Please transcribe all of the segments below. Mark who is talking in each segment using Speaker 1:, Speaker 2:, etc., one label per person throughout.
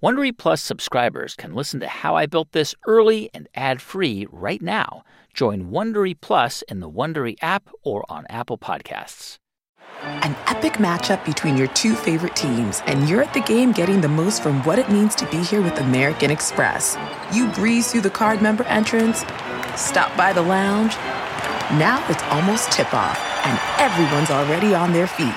Speaker 1: Wondery Plus subscribers can listen to How I Built This early and ad-free right now. Join Wondery Plus in the Wondery app or on Apple Podcasts.
Speaker 2: An epic matchup between your two favorite teams, and you're at the game getting the most from what it means to be here with American Express. You breeze through the card member entrance, stop by the lounge. Now it's almost tip-off, and everyone's already on their feet.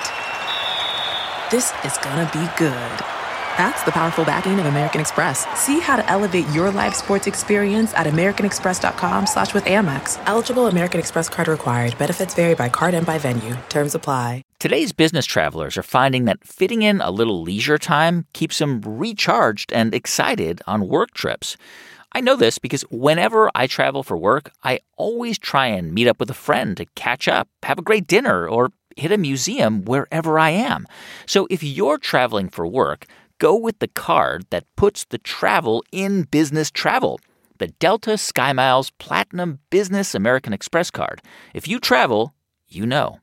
Speaker 2: This is gonna be good. That's the powerful backing of American Express. See how to elevate your live sports experience at americanexpress.com slash with Amex. Eligible American Express card required. Benefits vary by card and by venue. Terms apply.
Speaker 1: Today's business travelers are finding that fitting in a little leisure time keeps them recharged and excited on work trips. I know this because whenever I travel for work, I always try and meet up with a friend to catch up, have a great dinner, or hit a museum wherever I am. So if you're traveling for work, go with the card that puts the travel in business travel. The Delta SkyMiles Platinum Business American Express card. If you travel, you know.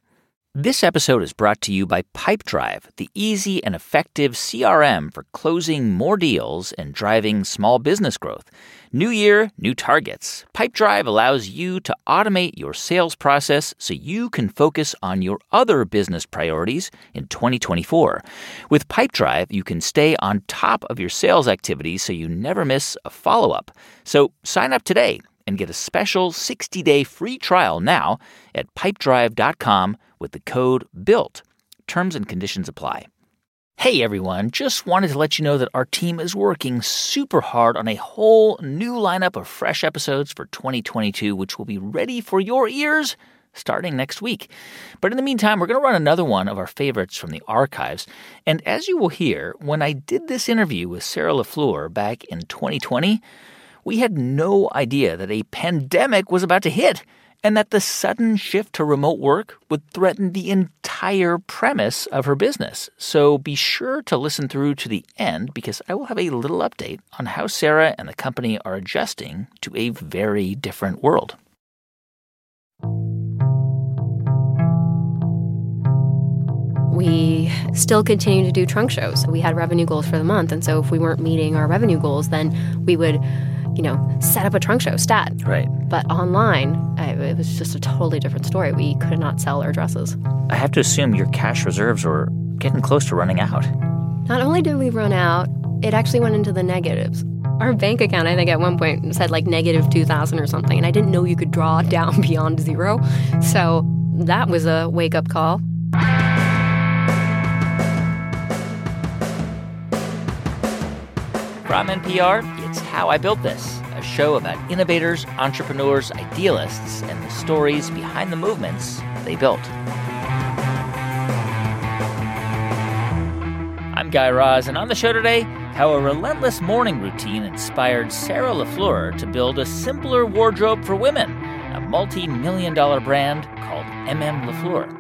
Speaker 1: This episode is brought to you by Pipedrive, the easy and effective CRM for closing more deals and driving small business growth. New year, new targets. Pipedrive allows you to automate your sales process so you can focus on your other business priorities in 2024. With Pipedrive, you can stay on top of your sales activities so you never miss a follow up. So sign up today and get a special 60 day free trial now at pipedrive.com with the code BUILT. Terms and conditions apply. Hey everyone, just wanted to let you know that our team is working super hard on a whole new lineup of fresh episodes for 2022, which will be ready for your ears starting next week. But in the meantime, we're going to run another one of our favorites from the archives. And as you will hear, when I did this interview with Sarah LaFleur back in 2020, we had no idea that a pandemic was about to hit and that the sudden shift to remote work would threaten the entire premise of her business. So be sure to listen through to the end because I will have a little update on how Sarah and the company are adjusting to a very different world.
Speaker 3: We still continue to do trunk shows. We had revenue goals for the month, and so if we weren't meeting our revenue goals, then we would you know, set up a trunk show, stat.
Speaker 1: Right.
Speaker 3: But online, it was just a totally different story. We could not sell our dresses.
Speaker 1: I have to assume your cash reserves were getting close to running out.
Speaker 3: Not only did we run out, it actually went into the negatives. Our bank account, I think, at one point said like negative 2,000 or something, and I didn't know you could draw down beyond zero. So that was a wake up call.
Speaker 1: From NPR, it's How I Built This, a show about innovators, entrepreneurs, idealists, and the stories behind the movements they built. I'm Guy Raz, and on the show today, how a relentless morning routine inspired Sarah LaFleur to build a simpler wardrobe for women, a multi million dollar brand called MM LaFleur.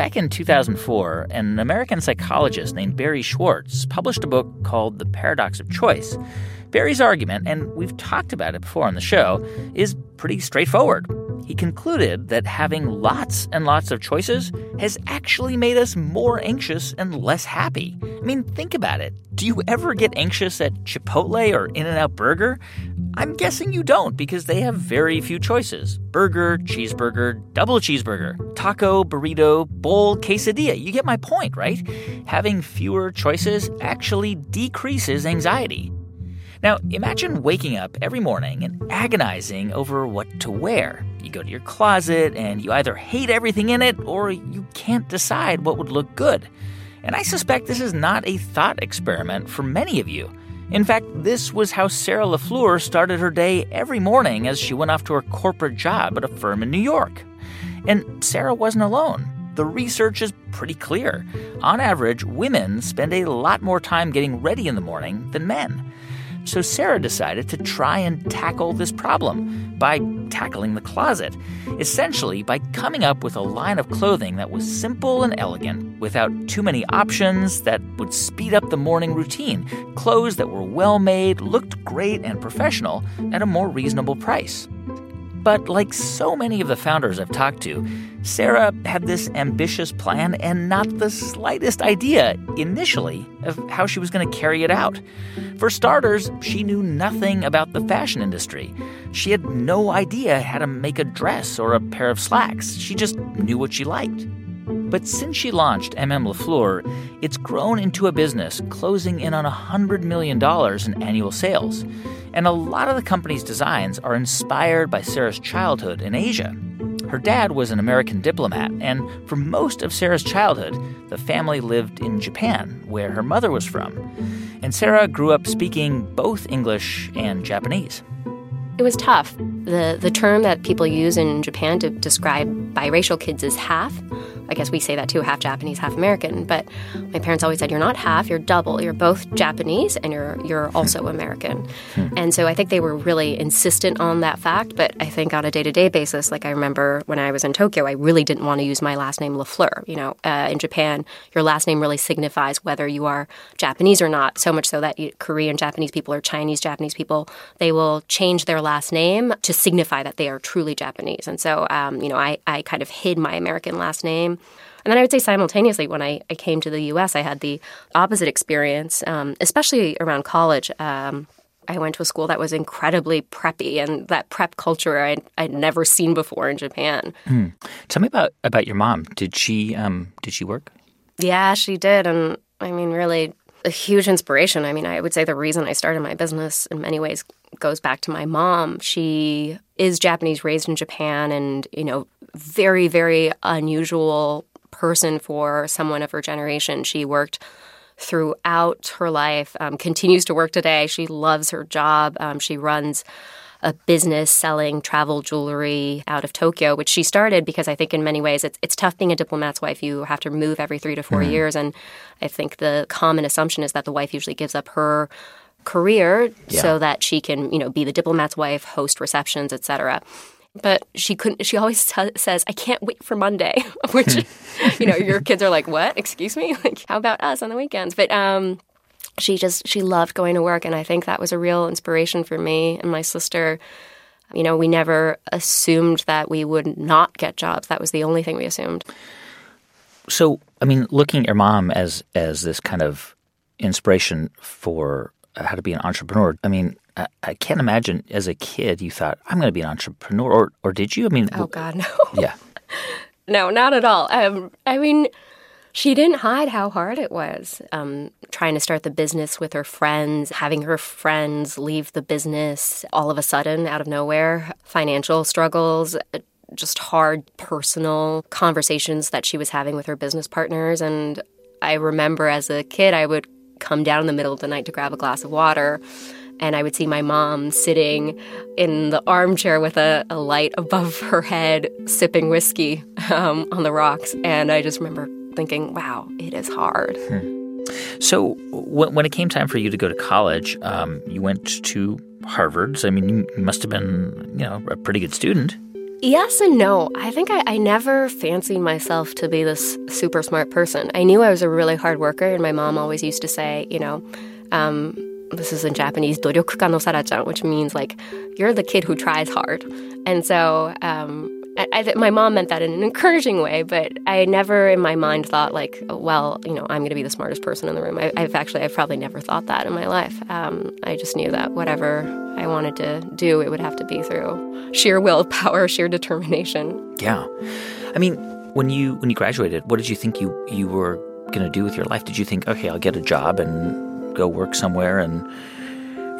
Speaker 1: Back in 2004, an American psychologist named Barry Schwartz published a book called The Paradox of Choice. Barry's argument, and we've talked about it before on the show, is pretty straightforward. He concluded that having lots and lots of choices has actually made us more anxious and less happy. I mean, think about it. Do you ever get anxious at Chipotle or In N Out Burger? I'm guessing you don't because they have very few choices burger, cheeseburger, double cheeseburger, taco, burrito, bowl, quesadilla. You get my point, right? Having fewer choices actually decreases anxiety. Now, imagine waking up every morning and agonizing over what to wear. You go to your closet and you either hate everything in it or you can't decide what would look good. And I suspect this is not a thought experiment for many of you. In fact, this was how Sarah LaFleur started her day every morning as she went off to her corporate job at a firm in New York. And Sarah wasn't alone. The research is pretty clear. On average, women spend a lot more time getting ready in the morning than men. So Sarah decided to try and tackle this problem by tackling the closet, essentially by coming up with a line of clothing that was simple and elegant, without too many options that would speed up the morning routine, clothes that were well made, looked great and professional at a more reasonable price. But like so many of the founders I've talked to, Sarah had this ambitious plan and not the slightest idea, initially, of how she was going to carry it out. For starters, she knew nothing about the fashion industry. She had no idea how to make a dress or a pair of slacks. She just knew what she liked. But since she launched MM LaFleur, it's grown into a business closing in on $100 million in annual sales. And a lot of the company's designs are inspired by Sarah's childhood in Asia. Her dad was an American diplomat, and for most of Sarah's childhood, the family lived in Japan, where her mother was from. And Sarah grew up speaking both English and Japanese.
Speaker 3: It was tough. The, the term that people use in Japan to describe biracial kids is half. I guess we say that too, half Japanese, half American. But my parents always said, "You're not half, you're double. You're both Japanese and you're you're also American." and so I think they were really insistent on that fact. But I think on a day to day basis, like I remember when I was in Tokyo, I really didn't want to use my last name Lafleur. You know, uh, in Japan, your last name really signifies whether you are Japanese or not. So much so that you, Korean Japanese people or Chinese Japanese people, they will change their last name to signify that they are truly Japanese. And so, um, you know, I I kind of hid my American last name and then I would say simultaneously, when I, I came to the US, I had the opposite experience, um, especially around college. Um, I went to a school that was incredibly preppy, and that prep culture I'd, I'd never seen before in Japan.
Speaker 1: Mm. Tell me about about your mom. Did she um, did she work?
Speaker 3: Yeah, she did, and I mean, really a huge inspiration. I mean, I would say the reason I started my business in many ways goes back to my mom. She is Japanese, raised in Japan, and you know, very very unusual person for someone of her generation. She worked throughout her life, um, continues to work today. She loves her job. Um, she runs a business selling travel jewelry out of Tokyo, which she started because I think in many ways it's it's tough being a diplomat's wife. You have to move every three to 4 mm-hmm. years, and I think the common assumption is that the wife usually gives up her career yeah. so that she can you know be the diplomat's wife, host receptions, etc but she couldn't she always t- says i can't wait for monday which you know your kids are like what? Excuse me? Like how about us on the weekends? But um she just she loved going to work and i think that was a real inspiration for me and my sister. You know we never assumed that we would not get jobs. That was the only thing we assumed.
Speaker 1: So i mean looking at your mom as as this kind of inspiration for how to be an entrepreneur i mean I, I can't imagine as a kid you thought I'm going to be an entrepreneur, or or did you? I mean,
Speaker 3: oh God, no.
Speaker 1: Yeah,
Speaker 3: no, not at all. Um, I mean, she didn't hide how hard it was. Um, trying to start the business with her friends, having her friends leave the business all of a sudden out of nowhere, financial struggles, just hard personal conversations that she was having with her business partners. And I remember as a kid, I would come down in the middle of the night to grab a glass of water and I would see my mom sitting in the armchair with a, a light above her head, sipping whiskey um, on the rocks. And I just remember thinking, wow, it is hard. Hmm.
Speaker 1: So, w- when it came time for you to go to college, um, you went to Harvard. So, I mean, you must have been, you know, a pretty good student.
Speaker 3: Yes and no. I think I, I, never fancied myself to be this super smart person. I knew I was a really hard worker, and my mom always used to say, you know, um, this is in Japanese, doryokuka no sarachan, which means like you're the kid who tries hard. And so um, I, I, my mom meant that in an encouraging way, but I never in my mind thought like, well, you know, I'm going to be the smartest person in the room. I, have actually, I've probably never thought that in my life. Um, I just knew that whatever I wanted to do, it would have to be through sheer willpower, sheer determination.
Speaker 1: Yeah, I mean, when you when you graduated, what did you think you you were going to do with your life? Did you think, okay, I'll get a job and go work somewhere and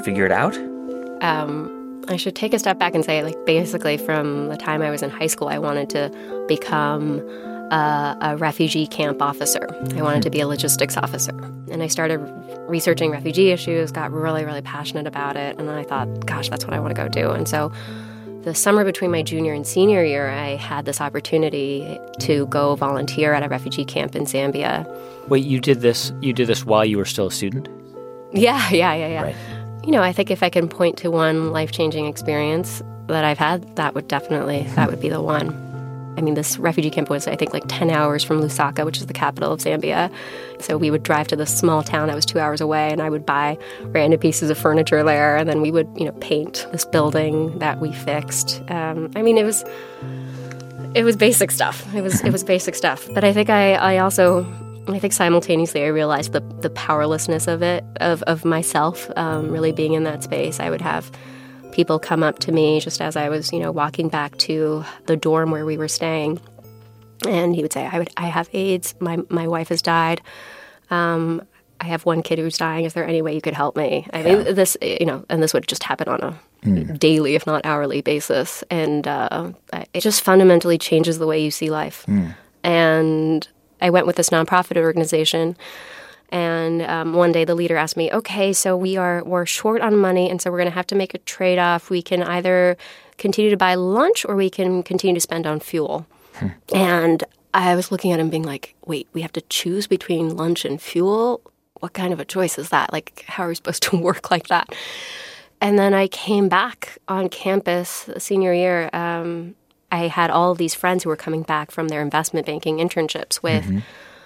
Speaker 1: figure it out?
Speaker 3: Um, I should take a step back and say, like, basically, from the time I was in high school, I wanted to become a, a refugee camp officer. I wanted to be a logistics officer. And I started researching refugee issues, got really, really passionate about it. And then I thought, gosh, that's what I want to go do. And so the summer between my junior and senior year, I had this opportunity to go volunteer at a refugee camp in Zambia.
Speaker 1: Wait, you did this you did this while you were still a student?
Speaker 3: Yeah, yeah, yeah, yeah.
Speaker 1: Right.
Speaker 3: You know, I think if I can point to one life changing experience that I've had, that would definitely that would be the one. I mean, this refugee camp was, I think, like 10 hours from Lusaka, which is the capital of Zambia. So we would drive to this small town that was two hours away, and I would buy random pieces of furniture there, and then we would, you know, paint this building that we fixed. Um, I mean, it was it was basic stuff. It was it was basic stuff. But I think I, I also I think simultaneously I realized the the powerlessness of it of of myself um, really being in that space. I would have people come up to me just as I was, you know, walking back to the dorm where we were staying, and he would say, "I would, I have AIDS. My my wife has died. Um, I have one kid who's dying. Is there any way you could help me?" I mean, this, you know, and this would just happen on a daily, if not hourly, basis, and uh, it just fundamentally changes the way you see life. And I went with this nonprofit organization. And um, one day the leader asked me, "Okay, so we are we're short on money, and so we're going to have to make a trade off. We can either continue to buy lunch, or we can continue to spend on fuel." And I was looking at him, being like, "Wait, we have to choose between lunch and fuel. What kind of a choice is that? Like, how are we supposed to work like that?" And then I came back on campus senior year. Um, I had all of these friends who were coming back from their investment banking internships with mm-hmm.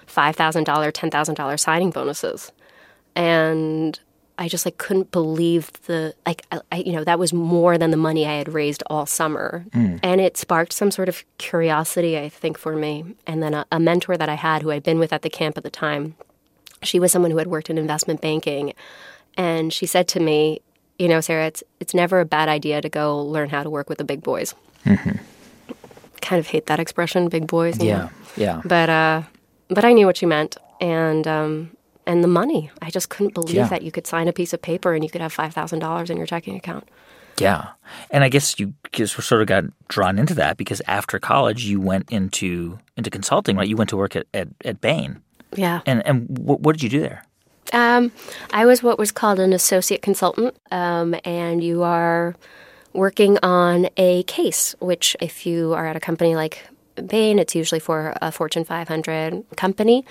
Speaker 3: $5,000, $10,000 signing bonuses. And I just like couldn't believe the like I, I, you know that was more than the money I had raised all summer, mm. and it sparked some sort of curiosity I think for me. And then a, a mentor that I had who I'd been with at the camp at the time, she was someone who had worked in investment banking, and she said to me, you know, Sarah, it's it's never a bad idea to go learn how to work with the big boys. Mm-hmm. Kind of hate that expression, big boys. you know?
Speaker 1: Yeah. Yeah.
Speaker 3: but uh, but I knew what she meant, and um, and the money. I just couldn't believe
Speaker 1: Yeah.
Speaker 3: that you could sign a piece of paper and you could have five thousand dollars in your checking account.
Speaker 1: Yeah. And I guess you just sort of got drawn into that because after college you went into into consulting, right? You went to work at, at, at Bain.
Speaker 3: Yeah.
Speaker 1: And and what, what did you do there?
Speaker 3: Um, I was what was called an associate consultant, um, and you are working on a case, which, if you are at a company like Bain, it's usually for a Fortune 500 company,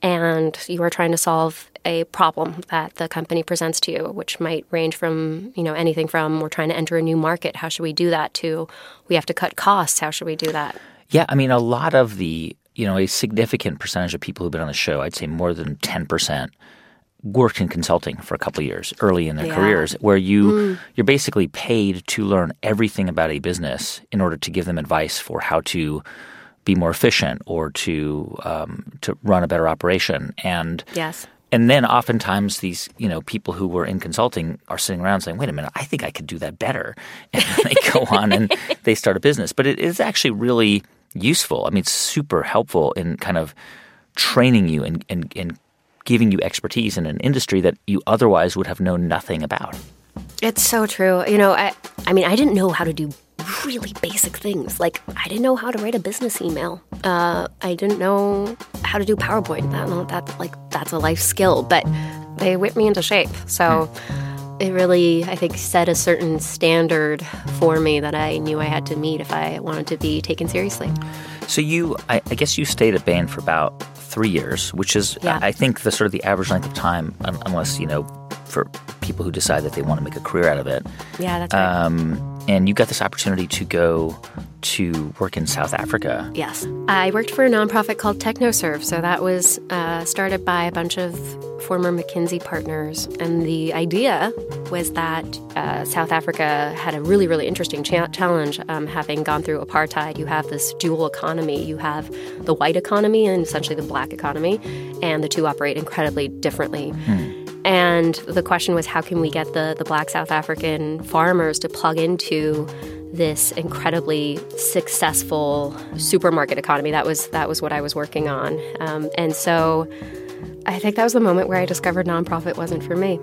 Speaker 3: and you are trying to solve a problem that the company presents to you, which might range from you know anything from we're trying to enter a new market, how should we do that, to we have to cut costs, how should we do that?
Speaker 1: Yeah, I mean a lot of the you know, a significant percentage of people who've been on the show, I'd say more than ten percent, worked in consulting for a couple of years early in their
Speaker 3: Yeah.
Speaker 1: careers where you you're basically paid to learn everything about a business in order to give them advice for how to be more efficient or to um, to run a better operation. And
Speaker 3: Yes.
Speaker 1: and then oftentimes these you know people who were in consulting are sitting around saying wait a minute i think i could do that better. And they go on and they start a business. But it is actually really useful. I mean it's super helpful in kind of training you and, and, and giving you expertise in an industry that you otherwise would have known nothing about
Speaker 3: It's so true. You know, I I mean, I didn't know how to do really basic things. Like I didn't know how to write a business email. Uh, I didn't know how to do PowerPoint. That that like that's a life skill, but they whipped me into shape. So it really, I think, set a certain standard for me that I knew I had to meet if I wanted to be taken seriously.
Speaker 1: So you, I, I guess you stayed at Bain for about three years, which is,
Speaker 3: Yeah.
Speaker 1: I think, the sort of the average length of time, unless you know, for people who decide that they want to make a career out of it.
Speaker 3: Yeah, that's right.
Speaker 1: Um, and you got this opportunity to go to work in South Africa.
Speaker 3: Yes. I worked for a nonprofit called TechnoServe. So that was uh, started by a bunch of former McKinsey partners. And the idea was that uh, South Africa had a really, really interesting cha- challenge. Um, having gone through apartheid, you have this dual economy. You have the white economy and essentially the black economy, and the two operate incredibly differently. And the question was, how can we get the, the black South African farmers to plug into this incredibly successful supermarket economy? That was that was what I was working on. Um, and so I think that was the moment where I discovered nonprofit wasn't for me.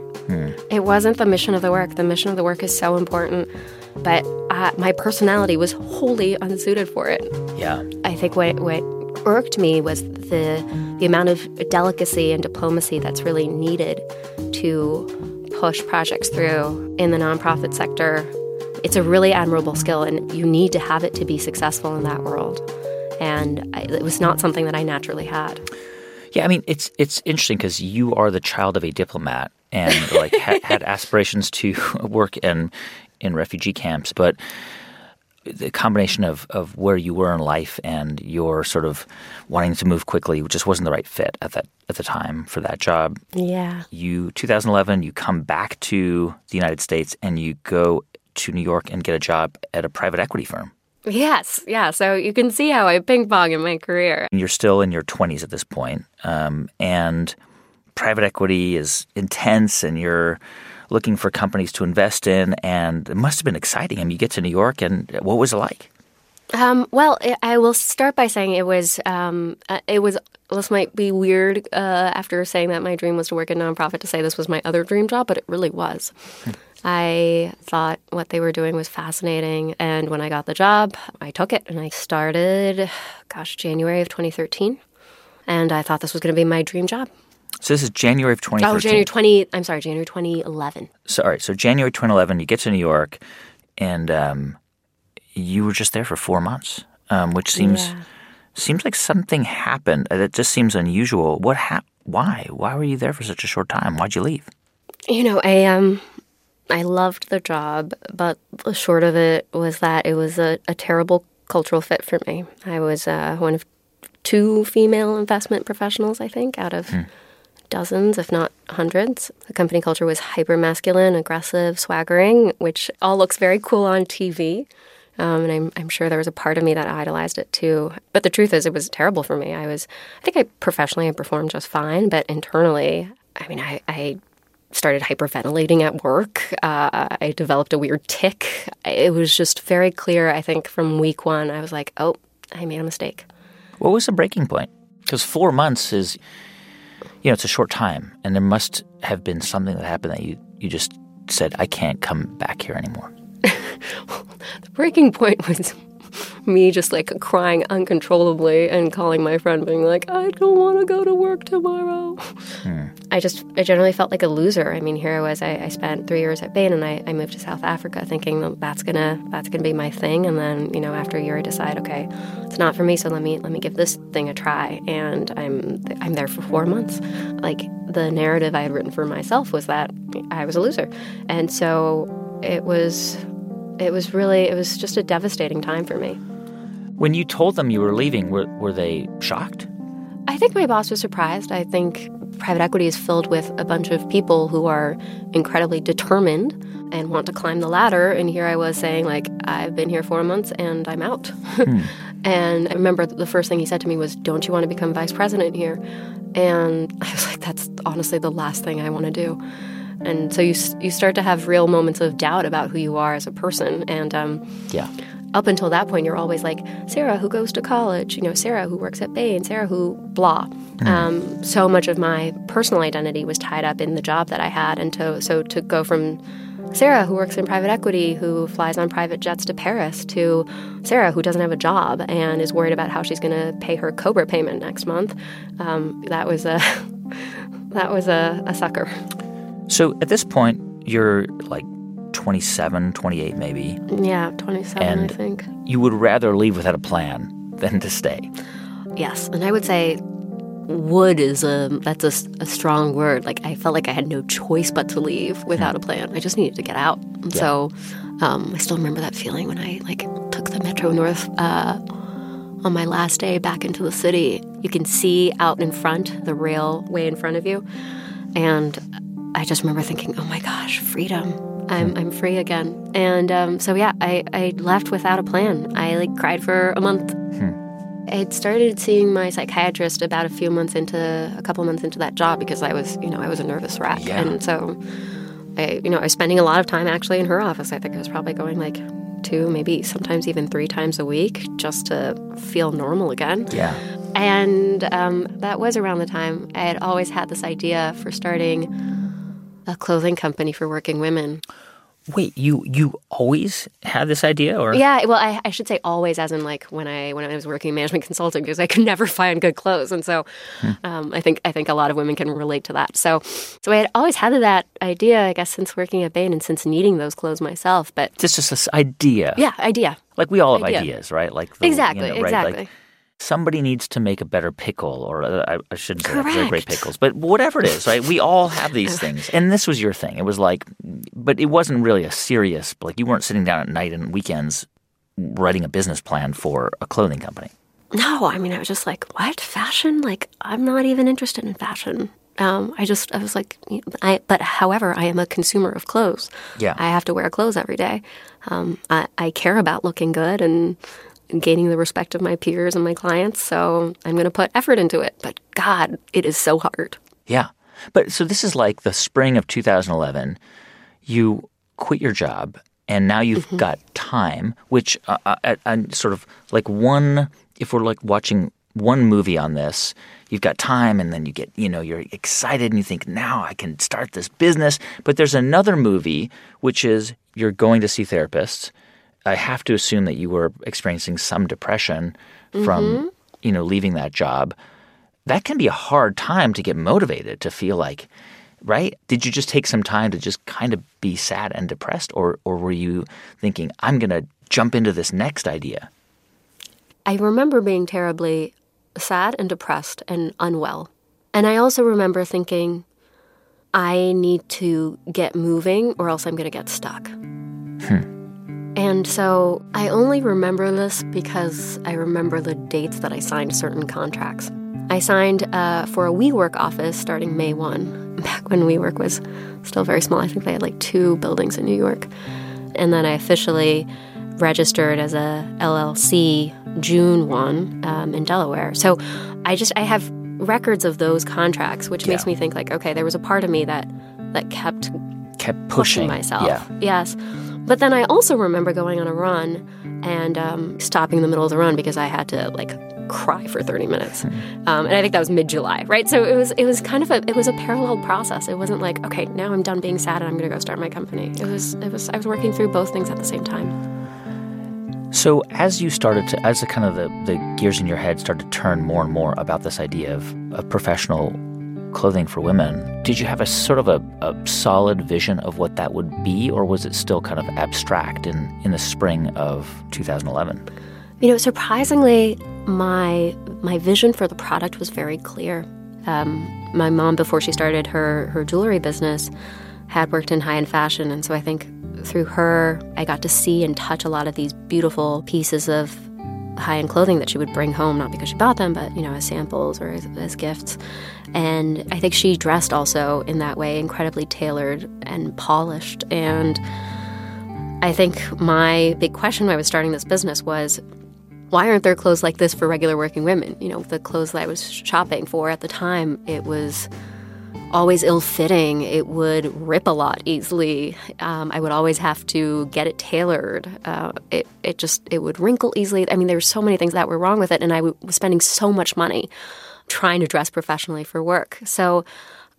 Speaker 3: It wasn't the mission of the work. The mission of the work is so important, but uh, my personality was wholly unsuited for it.
Speaker 1: Yeah.
Speaker 3: I think what what irked me was the the amount of delicacy and diplomacy that's really needed to push projects through in the nonprofit sector. It's a really admirable skill, and you need to have it to be successful in that world. And I, it was not something that I naturally had.
Speaker 1: Yeah, I mean, it's it's interesting because you are the child of a diplomat and like ha- had aspirations to work in in refugee camps, but the combination of, of where you were in life and your sort of wanting to move quickly just wasn't the right fit at that at the time for that job.
Speaker 3: Yeah.
Speaker 1: You 2011, you come back to the United States and you go to New York and get a job at a private equity firm.
Speaker 3: Yes. Yeah. So you can see how I ping pong in my career.
Speaker 1: And you're still in your 20s at this point, um, and private equity is intense, and you're looking for companies to invest in, and it must have been exciting. I mean, you get to New York, and what was it like?
Speaker 3: Um, well, I- will start by saying it was um, uh, it was this might be weird uh, after saying that my dream was to work in a nonprofit to say this was my other dream job, but it really was. I thought what they were doing was fascinating, and when I got the job, I took it and I started, gosh, January of 2013, and I thought this was going to be my dream job.
Speaker 1: So this is January of 2013.
Speaker 3: Oh, January 20. I'm sorry, January 2011.
Speaker 1: So, all right, so January 2011, you get to New York, and um, you were just there for four months, um, which seems
Speaker 3: Yeah.
Speaker 1: seems like something happened. Uh, That just seems unusual. What hap- Why? Why were you there for such a short time? Why'd you leave?
Speaker 3: You know, I um I loved the job, but the short of it was that it was a, a terrible cultural fit for me. I was uh, one of two female investment professionals, I think, out of dozens, if not hundreds. The company culture was hyper masculine, aggressive, swaggering, which all looks very cool on TV. Um, and I'm, I'm sure there was a part of me that idolized it too. But the truth is, it was terrible for me. I was, I think I professionally I performed just fine, but internally, I mean, I, I started hyperventilating at work. Uh, I developed a weird tic. It was just very clear, I think, from week one. I was like, oh, I made a mistake.
Speaker 1: What was the breaking point? Because four months is, you know, it's a short time, and there must have been something that happened that you you just said, I can't come back here anymore.
Speaker 3: The breaking point was me just like crying uncontrollably and calling my friend, being like, I don't want to go to work tomorrow. Hmm. I just, I generally felt like a loser. I mean, here I was, I, I spent three years at Bain and I, I moved to South Africa thinking that that's gonna, that's gonna be my thing. And then, you know, after a year, I decide, okay, it's not for me. So let me, let me give this thing a try. And I'm, I'm there for four months. Like the narrative I had written for myself was that I was a loser. And so it was, it was really, it was just a devastating time for me.
Speaker 1: When you told them you were leaving, were, were they shocked?
Speaker 3: I think my boss was surprised. I think private equity is filled with a bunch of people who are incredibly determined and want to climb the ladder. And here I was saying, like, I've been here four months and I'm out. Hmm. and I remember the first thing he said to me was, Don't you want to become vice president here? And I was like, That's honestly the last thing I want to do. And so you, you start to have real moments of doubt about who you are as a person. And um,
Speaker 1: Yeah.
Speaker 3: up until that point, you're always like Sarah, who goes to college, you know, Sarah, who works at Bain, Sarah, who blah. Um, so much of my personal identity was tied up in the job that I had, and to, so to go from Sarah, who works in private equity, who flies on private jets to Paris, to Sarah, who doesn't have a job and is worried about how she's going to pay her Cobra payment next month, um, that was a that was a, a sucker.
Speaker 1: So at this point, you're like 27, 28 maybe.
Speaker 3: Yeah, 27,
Speaker 1: And-
Speaker 3: I think.
Speaker 1: You would rather leave without a plan than to stay.
Speaker 3: Yes, and I would say would is a that's a strong word. Like I felt like I had no choice but to leave without a plan. I just needed to get out. And So um, I still remember that feeling when I like took the Metro North uh, on my last day back into the city. You can see out in front the railway in front of you, and I just remember thinking, "Oh my gosh, freedom." I'm, I'm free again. And um, so, yeah, I, I left without a plan. I like cried for a month I had started seeing my psychiatrist about a few months into a couple months into that job because I was, you know, I was a nervous wreck,
Speaker 1: Yeah.
Speaker 3: and so I, you know, I was spending a lot of time actually in her office. I think I was probably going like two, maybe sometimes even three times a week just to feel normal again.
Speaker 1: Yeah.
Speaker 3: And um, that was around the time I had always had this idea for starting a clothing company for working women.
Speaker 1: Wait, you you always had this idea, or
Speaker 3: Yeah, well, I, I should say always, as in like when I when I was working management consulting, because I could never find good clothes, and so um, I think I think a lot of women can relate to that. So, so I had always had that idea, I guess, since working at Bain and since needing those clothes myself. But
Speaker 1: it's just this idea?
Speaker 3: yeah, idea.
Speaker 1: Like we all have
Speaker 3: Idea.
Speaker 1: ideas, right? Like the, you
Speaker 3: Exactly,
Speaker 1: know, right?
Speaker 3: exactly.
Speaker 1: Like somebody needs to make a better pickle, or uh, I, I shouldn't say that they're great pickles, but whatever it is, right? We all have these things, and this was your thing. It was like, but it wasn't really a serious. Like you weren't sitting down at night and weekends writing a business plan for a clothing company.
Speaker 3: No, I mean, I was just like, what? Fashion? Like, I'm not even interested in fashion. Um, I just, I was like, I, but however, I am a consumer of clothes.
Speaker 1: Yeah.
Speaker 3: I have to wear clothes every day. Um, I, I care about looking good and gaining the respect of my peers and my clients. So I'm going to put effort into it. But God, it is so hard.
Speaker 1: Yeah. But so this is like the spring of 2011. You quit your job and now you've mm-hmm. got time, which uh, uh, and sort of like one. If we're like watching one movie on this, you've got time, and then you get you know you're excited and you think now I can start this business. But there's another movie which is you're going to see therapists. I have to assume that you were experiencing some depression from mm-hmm. you know leaving that job. That can be a hard time to get motivated to feel like right? Did you just take some time to just kind of be sad and depressed, or or were you thinking, I'm going to jump into this next idea?
Speaker 3: I remember being terribly sad and depressed and unwell. And I also remember thinking, I need to get moving or else I'm going to get stuck. Hmm. And so I only remember this because I remember the dates that I signed certain contracts. I signed uh, for a WeWork office starting May 1, back when WeWork was still very small. I think they had like two buildings in New York. And then I officially registered as a LLC June 1 um, in Delaware. So I just, I have records of those contracts, which yeah. makes me think like, okay, there was a part of me that, that kept,
Speaker 1: kept pushing, pushing
Speaker 3: myself.
Speaker 1: Yeah.
Speaker 3: Yes. But then I also remember going on a run and um, stopping in the middle of the run because I had to like cry for 30 minutes. Um, and I think that was mid-July, right? So it was it was kind of a it was a parallel process. It wasn't like, okay, now I'm done being sad and I'm going to go start my company. It was it was I was working through both things at the same time.
Speaker 1: So as you started to as the kind of the, the gears in your head started to turn more and more about this idea of, of professional clothing for women, did you have a sort of a, a solid vision of what that would be, or was it still kind of abstract in, in the spring of 2011?
Speaker 3: You know, surprisingly, my my vision for the product was very clear. Um, my mom, before she started her her jewelry business, had worked in high end fashion, and so I think through her, I got to see and touch a lot of these beautiful pieces of high end clothing that she would bring home, not because she bought them, but you know, as samples or as, as gifts. And I think she dressed also in that way, incredibly tailored and polished. And I think my big question when I was starting this business was why aren't there clothes like this for regular working women? You know, the clothes that I was shopping for at the time, it was always ill fitting. It would rip a lot easily. Um, I would always have to get it tailored. Uh, it, it just, it would wrinkle easily. I mean, there were so many things that were wrong with it, and I was spending so much money trying to dress professionally for work. So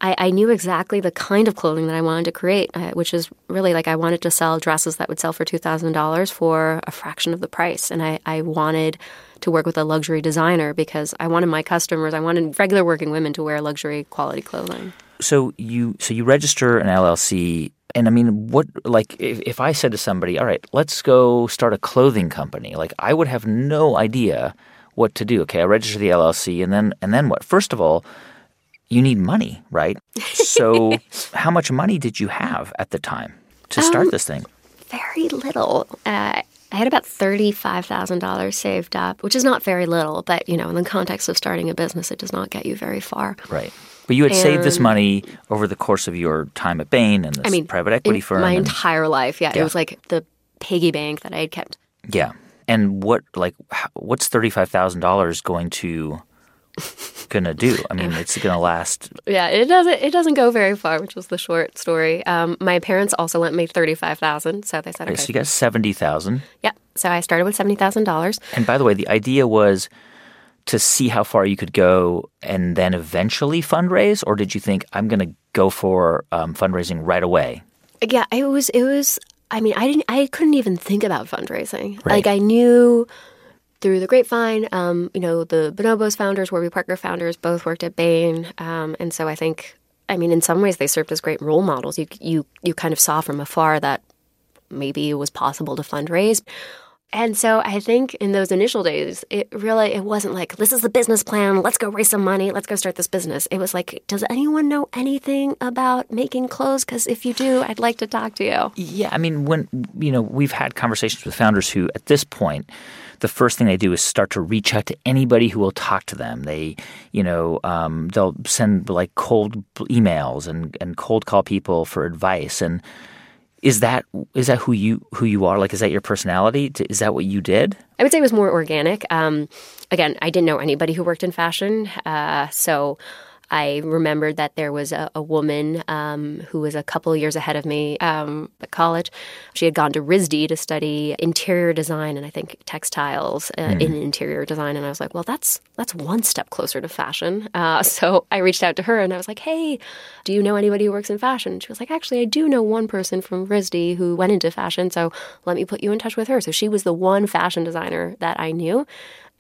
Speaker 3: I, I, knew exactly the kind of clothing that I wanted to create, uh, which is really like I wanted to sell dresses that would sell for $2,000 for a fraction of the price. And I, I wanted to work with a luxury designer because I wanted my customers, I wanted regular working women to wear luxury quality clothing.
Speaker 1: So you so you register an LLC and I mean, what like if, if I said to somebody, "All right, let's go start a clothing company," like I would have no idea what to do. Okay, I register the LLC, and then and then what? First of all, you need money, right? So, how much money did you have at the time to start um, this thing?
Speaker 3: Very little. Uh, I had about $35,000 saved up, which is not very little, but you know, in the context of starting a business, it does not get you very far.
Speaker 1: Right. But you had and, saved this money over the course of your time at Bain and this I mean, private equity firm.
Speaker 3: My
Speaker 1: and,
Speaker 3: entire life, yeah, yeah. It was like the piggy bank that I had kept.
Speaker 1: Yeah. And what, like, what's $35,000 going to gonna do? I mean, it's gonna last.
Speaker 3: Yeah, it doesn't. It doesn't go very far, which was the short story. Um, my parents also lent me thirty five thousand, so they said, okay.
Speaker 1: so you got seventy thousand.
Speaker 3: Yeah. So I started with seventy thousand dollars.
Speaker 1: And by the way, the idea was to see how far you could go and then eventually fundraise, or did you think I'm gonna go for um, fundraising right away?
Speaker 3: Yeah, it was. It was. I mean, I didn't. I couldn't even think about fundraising. Right. Like I knew through the grapevine. Um, you know, the Bonobos founders, Warby Parker founders, both worked at Bain, um, and so I think, I mean, in some ways, they served as great role models. You you you kind of saw from afar that maybe it was possible to fundraise. And so I think in those initial days, it really it wasn't like this is the business plan. Let's go raise some money. Let's go start this business. It was like, does anyone know anything about making clothes? Because if you do, I'd like to talk to you.
Speaker 1: Yeah, I mean, when you know we've had conversations with founders who, at this point, the first thing they do is start to reach out to anybody who will talk to them. They, you know, um, they'll send like cold emails and and cold call people for advice and is that is that who you who you are? Like, is that your personality? Is that what you did?
Speaker 3: I would say it was more organic. Um, again, I didn't know anybody who worked in fashion, uh, so I remembered that there was a, a woman um, who was a couple years ahead of me um, at college. She had gone to RISD to study interior design and I think textiles uh, mm. in interior design. And I was like, well, that's that's one step closer to fashion. Uh, so I reached out to her and I was like, hey, do you know anybody who works in fashion? she was like, actually, I do know one person from RISD who went into fashion. So let me put you in touch with her. So she was the one fashion designer that I knew.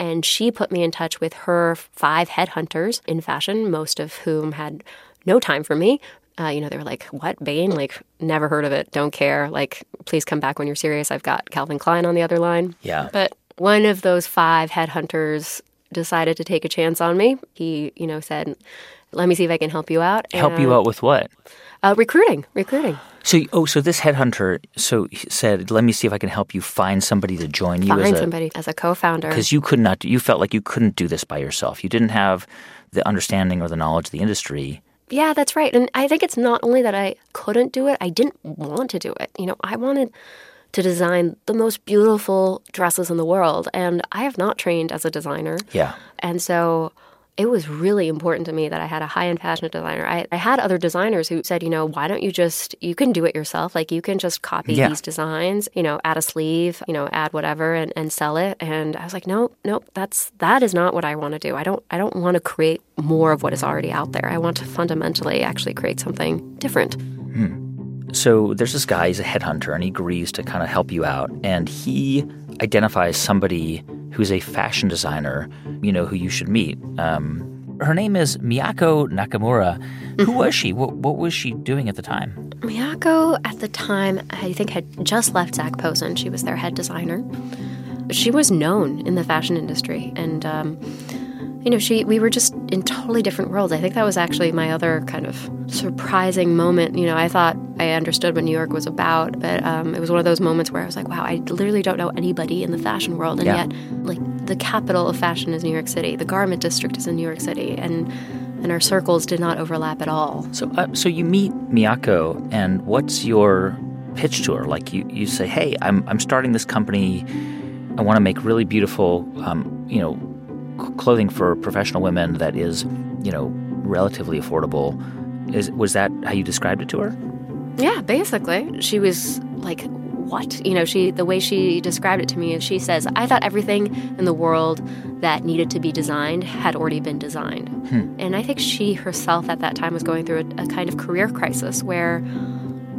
Speaker 3: And she put me in touch with her five headhunters in fashion, most of whom had no time for me. Uh, you know, they were like, what, Bain? Like, never heard of it, don't care. Like, please come back when you're serious. I've got Calvin Klein on the other line.
Speaker 1: Yeah.
Speaker 3: But one of those five headhunters decided to take a chance on me. He, you know, said, let me see if I can help you out.
Speaker 1: Help you out with what?
Speaker 3: Uh, recruiting, recruiting.
Speaker 1: So, oh, so this headhunter so said, "Let me see if I can help you find somebody to join you
Speaker 3: find
Speaker 1: as a,
Speaker 3: somebody as a co-founder."
Speaker 1: Because you could not, you felt like you couldn't do this by yourself. You didn't have the understanding or the knowledge of the industry.
Speaker 3: Yeah, that's right. And I think it's not only that I couldn't do it; I didn't want to do it. You know, I wanted to design the most beautiful dresses in the world, and I have not trained as a designer.
Speaker 1: Yeah,
Speaker 3: and so it was really important to me that I had a high end passionate designer. I, I, had other designers who said, you know, why don't you just, you can do it yourself. Like you can just copy yeah. these designs, you know, add a sleeve, you know, add whatever and, and sell it. And I was like, nope, nope, that's, that is not what I want to do. I don't, I don't want to create more of what is already out there. I want to fundamentally actually create something different.
Speaker 1: Hmm. So there's this guy, he's a headhunter, and he agrees to kind of help you out. And he identifies somebody who's a fashion designer, you know, who you should meet. Um, her name is Miyako Nakamura. Who was she? What, what was she doing at the time?
Speaker 3: Miyako, at the time, I think had just left Zac Posen. She was their head designer. She was known in the fashion industry, and um, you know, she we were just in totally different worlds. I think that was actually my other kind of surprising moment. You know, I thought I understood what New York was about, but um, it was one of those moments where I was like, wow, I literally don't know anybody in the fashion world, and
Speaker 1: yeah.
Speaker 3: yet, like, the capital of fashion is New York City. The garment district is in New York City, and and our circles did not overlap at all.
Speaker 1: So, uh, so you meet Miyako, and what's your pitch to her? Like, you you say, hey, I'm I'm starting this company. I want to make really beautiful, um, you know clothing for professional women that is, you know, relatively affordable. Is was that how you described it to her?
Speaker 3: Yeah, basically. She was like, "What?" You know, she the way she described it to me is she says, "I thought everything in the world that needed to be designed had already been designed."
Speaker 1: Hmm.
Speaker 3: And I think she herself at that time was going through a, a kind of career crisis where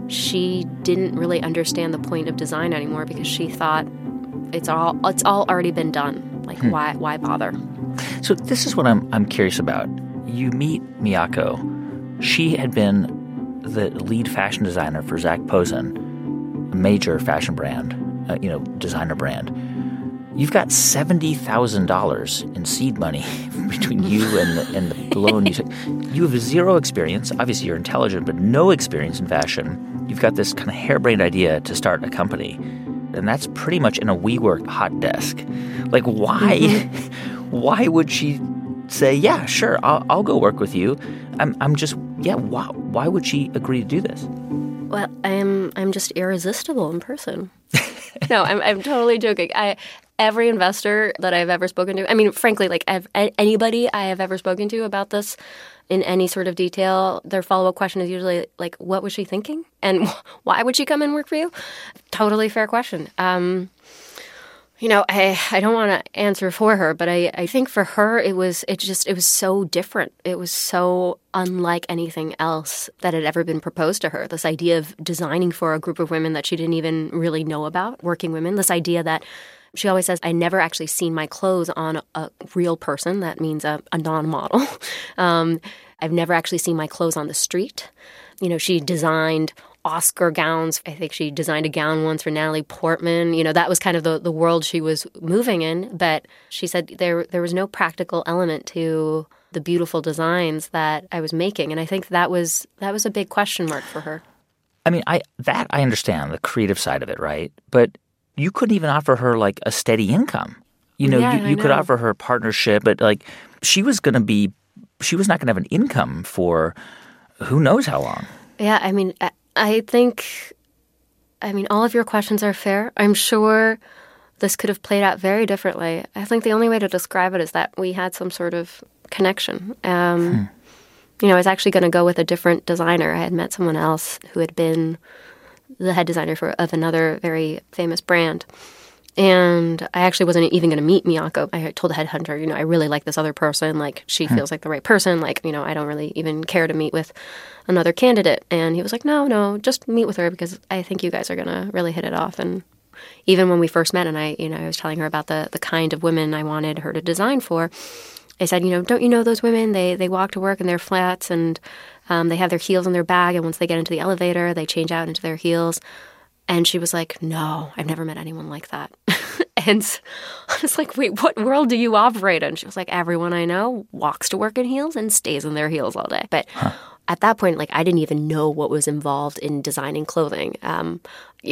Speaker 3: she didn't really understand the point of design anymore because she thought it's all it's all already been done. Like hmm. why why bother?
Speaker 1: So this is what I'm I'm curious about. You meet Miyako. She had been the lead fashion designer for Zac Posen, a major fashion brand, uh, you know, designer brand. You've got seventy thousand dollars in seed money between you and the, and the loan you took. You have zero experience. Obviously, you're intelligent, but no experience in fashion. You've got this kind of harebrained idea to start a company, and that's pretty much in a WeWork hot desk. Like, why? Mm-hmm. why would she say, "Yeah, sure, I'll, I'll go work with you"? I'm, I'm just, yeah. Why, why would she agree to do this?
Speaker 3: Well, I'm, I'm just irresistible in person. no, I'm, I'm totally joking. I, every investor that I've ever spoken to, I mean, frankly, like I've, anybody I have ever spoken to about this in any sort of detail, their follow up question is usually like, "What was she thinking?" and "Why would she come and work for you?" Totally fair question. Um, you know, I, I don't want to answer for her, but I, I think for her it was it just it was so different. It was so unlike anything else that had ever been proposed to her. This idea of designing for a group of women that she didn't even really know about, working women. This idea that she always says, I never actually seen my clothes on a real person. That means a, a non model. um, I've never actually seen my clothes on the street. You know, she designed Oscar gowns. I think she designed a gown once for Natalie Portman. You know, that was kind of the, the world she was moving in. But she said there there was no practical element to the beautiful designs that I was making. And I think that was that was a big question mark for her.
Speaker 1: I mean, I that I understand the creative side of it, right? But you couldn't even offer her like a steady income. You know,
Speaker 3: Yeah,
Speaker 1: you, you could offer her a partnership, but like she was going to be, she was not going to have an income for who knows how long.
Speaker 3: Yeah, I mean, I, think, I mean, all of your questions are fair. I'm sure this could have played out very differently. I think the only way to describe it is that we had some sort of connection. Um, You know, I was actually going to go with a different designer. I had met someone else who had been the head designer for of another very famous brand. And I actually wasn't even going to meet Miyako. I told the headhunter, you know, I really like this other person. Like, she feels like the right person. Like, you know, I don't really even care to meet with another candidate. And he was like, no, no, just meet with her because I think you guys are going to really hit it off. And even when we first met and I, you know, I was telling her about the, the kind of women I wanted her to design for, I said, you know, don't you know those women? They, they walk to work in their flats and um, they have their heels in their bag. And once they get into the elevator, they change out into their heels. And she was like, No, I've never met anyone like that. And I was like, Wait, what world do you operate in? She was like, Everyone I know walks to work in heels and stays in their heels all day. But at that point, like, I didn't even know what was involved in designing clothing. Um,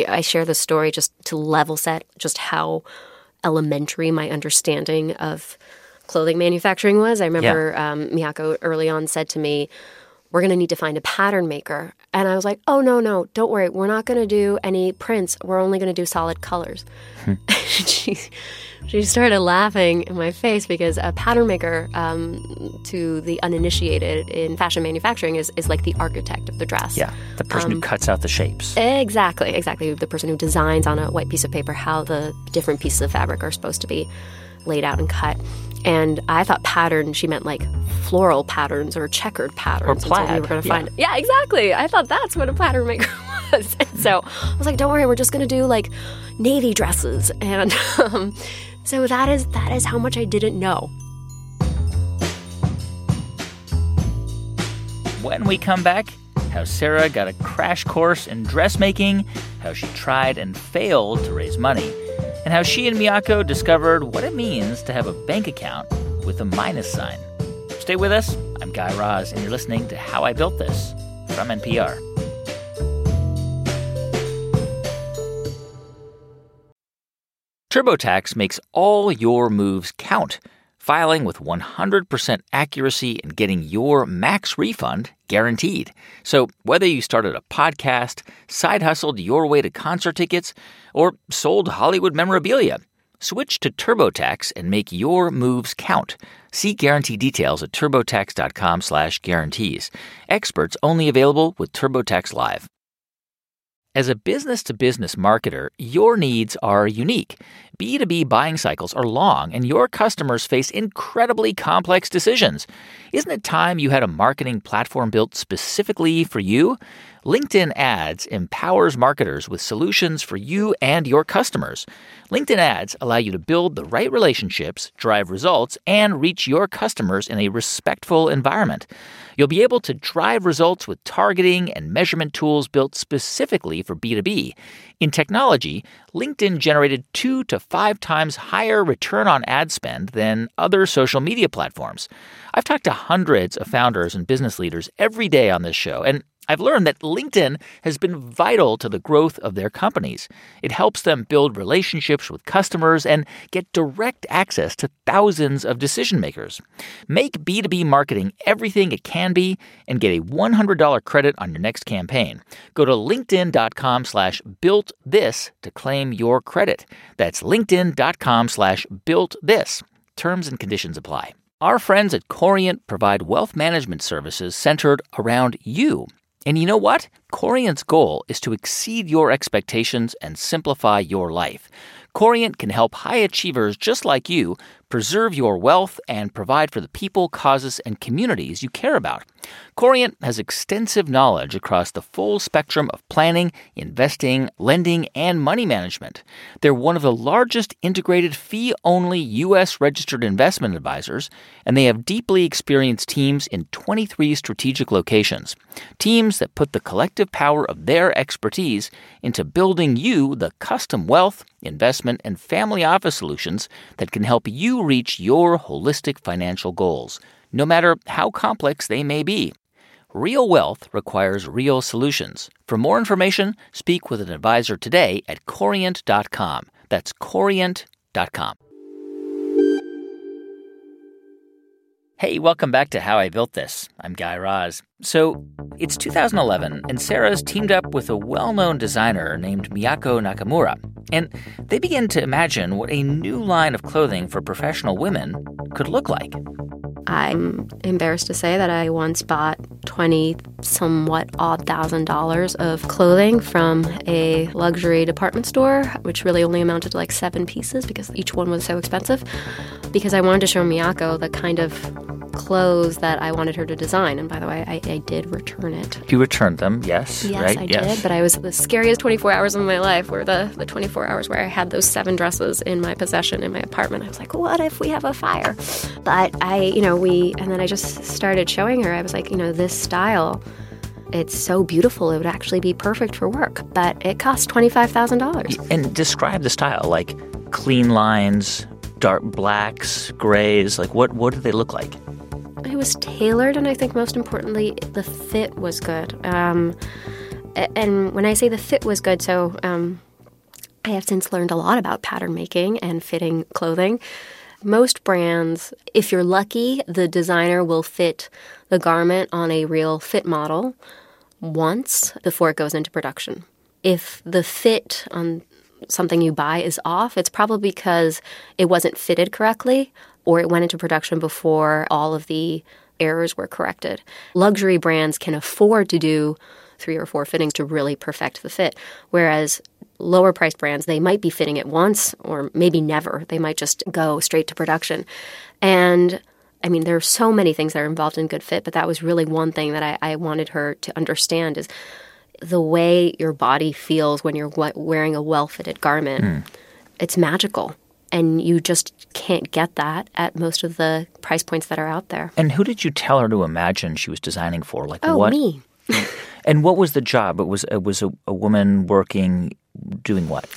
Speaker 3: I share this story just to level set just how elementary my understanding of clothing manufacturing was. I remember um, Miyako early on said to me, we're going to need to find a pattern maker. And I was like, oh, no, no, don't worry. We're not going to do any prints. We're only going to do solid colors. she, she started laughing in my face because a pattern maker, um, to the uninitiated in fashion manufacturing, is, is like the architect of the dress.
Speaker 1: Yeah, the person who cuts out the shapes.
Speaker 3: Exactly, exactly. The person who designs on a white piece of paper how the different pieces of fabric are supposed to be laid out and cut. And I thought pattern, she meant like floral patterns or checkered patterns. And so we
Speaker 1: plaid,
Speaker 3: were going to
Speaker 1: yeah.
Speaker 3: find. Yeah, exactly. I thought that's what a pattern maker was. And so I was like, don't worry, we're just going to do like navy dresses. And um, so that is that is how much I didn't know.
Speaker 1: When we come back, how Sarah got a crash course in dressmaking, how she tried and failed to raise money, and how she and Miyako discovered what it means to have a bank account with a minus sign. Stay with us. I'm Guy Raz, and you're listening to How I Built This from NPR. TurboTax makes all your moves count, filing with 100% accuracy and getting your max refund guaranteed. So, whether you started a podcast, side hustled your way to concert tickets, or sold Hollywood memorabilia, switch to TurboTax and make your moves count. See guarantee details at turbotax.com/guarantees. Experts only available with TurboTax Live. As a business to business marketer, your needs are unique. B2B buying cycles are long, and your customers face incredibly complex decisions. Isn't it time you had a marketing platform built specifically for you? LinkedIn Ads empowers marketers with solutions for you and your customers. LinkedIn Ads allow you to build the right relationships, drive results, and reach your customers in a respectful environment. You'll be able to drive results with targeting and measurement tools built specifically for B2B. In technology, LinkedIn generated two to five times higher return on ad spend than other social media platforms. I've talked to hundreds of founders and business leaders every day on this show, and I've learned that LinkedIn has been vital to the growth of their companies. It helps them build relationships with customers and get direct access to thousands of decision makers. Make B2B marketing everything it can be and get a $100 credit on your next campaign. Go to linkedin.com slash built this to claim your credit. That's linkedin.com slash built this. Terms and conditions apply. Our friends at Corient provide wealth management services centered around you. And you know what? Corient's goal is to exceed your expectations and simplify your life. Corient can help high achievers just like you preserve your wealth, and provide for the people, causes, and communities you care about. Corient has extensive knowledge across the full spectrum of planning, investing, lending, and money management. They're one of the largest integrated fee only U.S. registered investment advisors, and they have deeply experienced teams in 23 strategic locations. Teams that put the collective power of their expertise into building you the custom wealth, investment, and family office solutions that can help you reach your holistic financial goals no matter how complex they may be. Real wealth requires real solutions. For more information, speak with an advisor today at corient.com. That's corient.com. Hey, welcome back to How I Built This. I'm Guy Raz. So, it's 2011, and Sarah's teamed up with a well known designer named Miyako Nakamura. And they begin to imagine what a new line of clothing for professional women could look like.
Speaker 3: I'm embarrassed to say that I once bought 20 somewhat odd thousand dollars of clothing from a luxury department store, which really only amounted to like seven pieces because each one was so expensive. Because I wanted to show Miyako the kind of clothes that I wanted her to design. And by the way, I, I did return it.
Speaker 1: You returned them, yes,
Speaker 3: yes,
Speaker 1: right?
Speaker 3: I
Speaker 1: yes.
Speaker 3: did. But I was the scariest 24 hours of my life were the, the 24 hours where I had those seven dresses in my possession in my apartment. I was like, what if we have a fire? But I, you know, we, and then I just started showing her. I was like, you know, this style it's so beautiful. It would actually be perfect for work, but it costs $25,000.
Speaker 1: And describe the style like clean lines, dark blacks, grays. Like, what, what do they look like?
Speaker 3: It was tailored, and I think most importantly, the fit was good. Um, and when I say the fit was good, so um, I have since learned a lot about pattern making and fitting clothing. Most brands, if you're lucky, the designer will fit the garment on a real fit model once before it goes into production. If the fit on something you buy is off, it's probably because it wasn't fitted correctly or it went into production before all of the errors were corrected. Luxury brands can afford to do three or four fittings to really perfect the fit, whereas lower priced brands, they might be fitting it once or maybe never. They might just go straight to production. And I mean, there are so many things that are involved in good fit, but that was really one thing that I, I wanted her to understand is the way your body feels when you're wearing a well fitted garment. Mm. It's magical. And you just can't get that at most of the price points that are out there.
Speaker 1: And who did you tell her to imagine she was designing for?
Speaker 3: Like oh, what? me.
Speaker 1: and what was the job? It was it was a, a woman working doing what?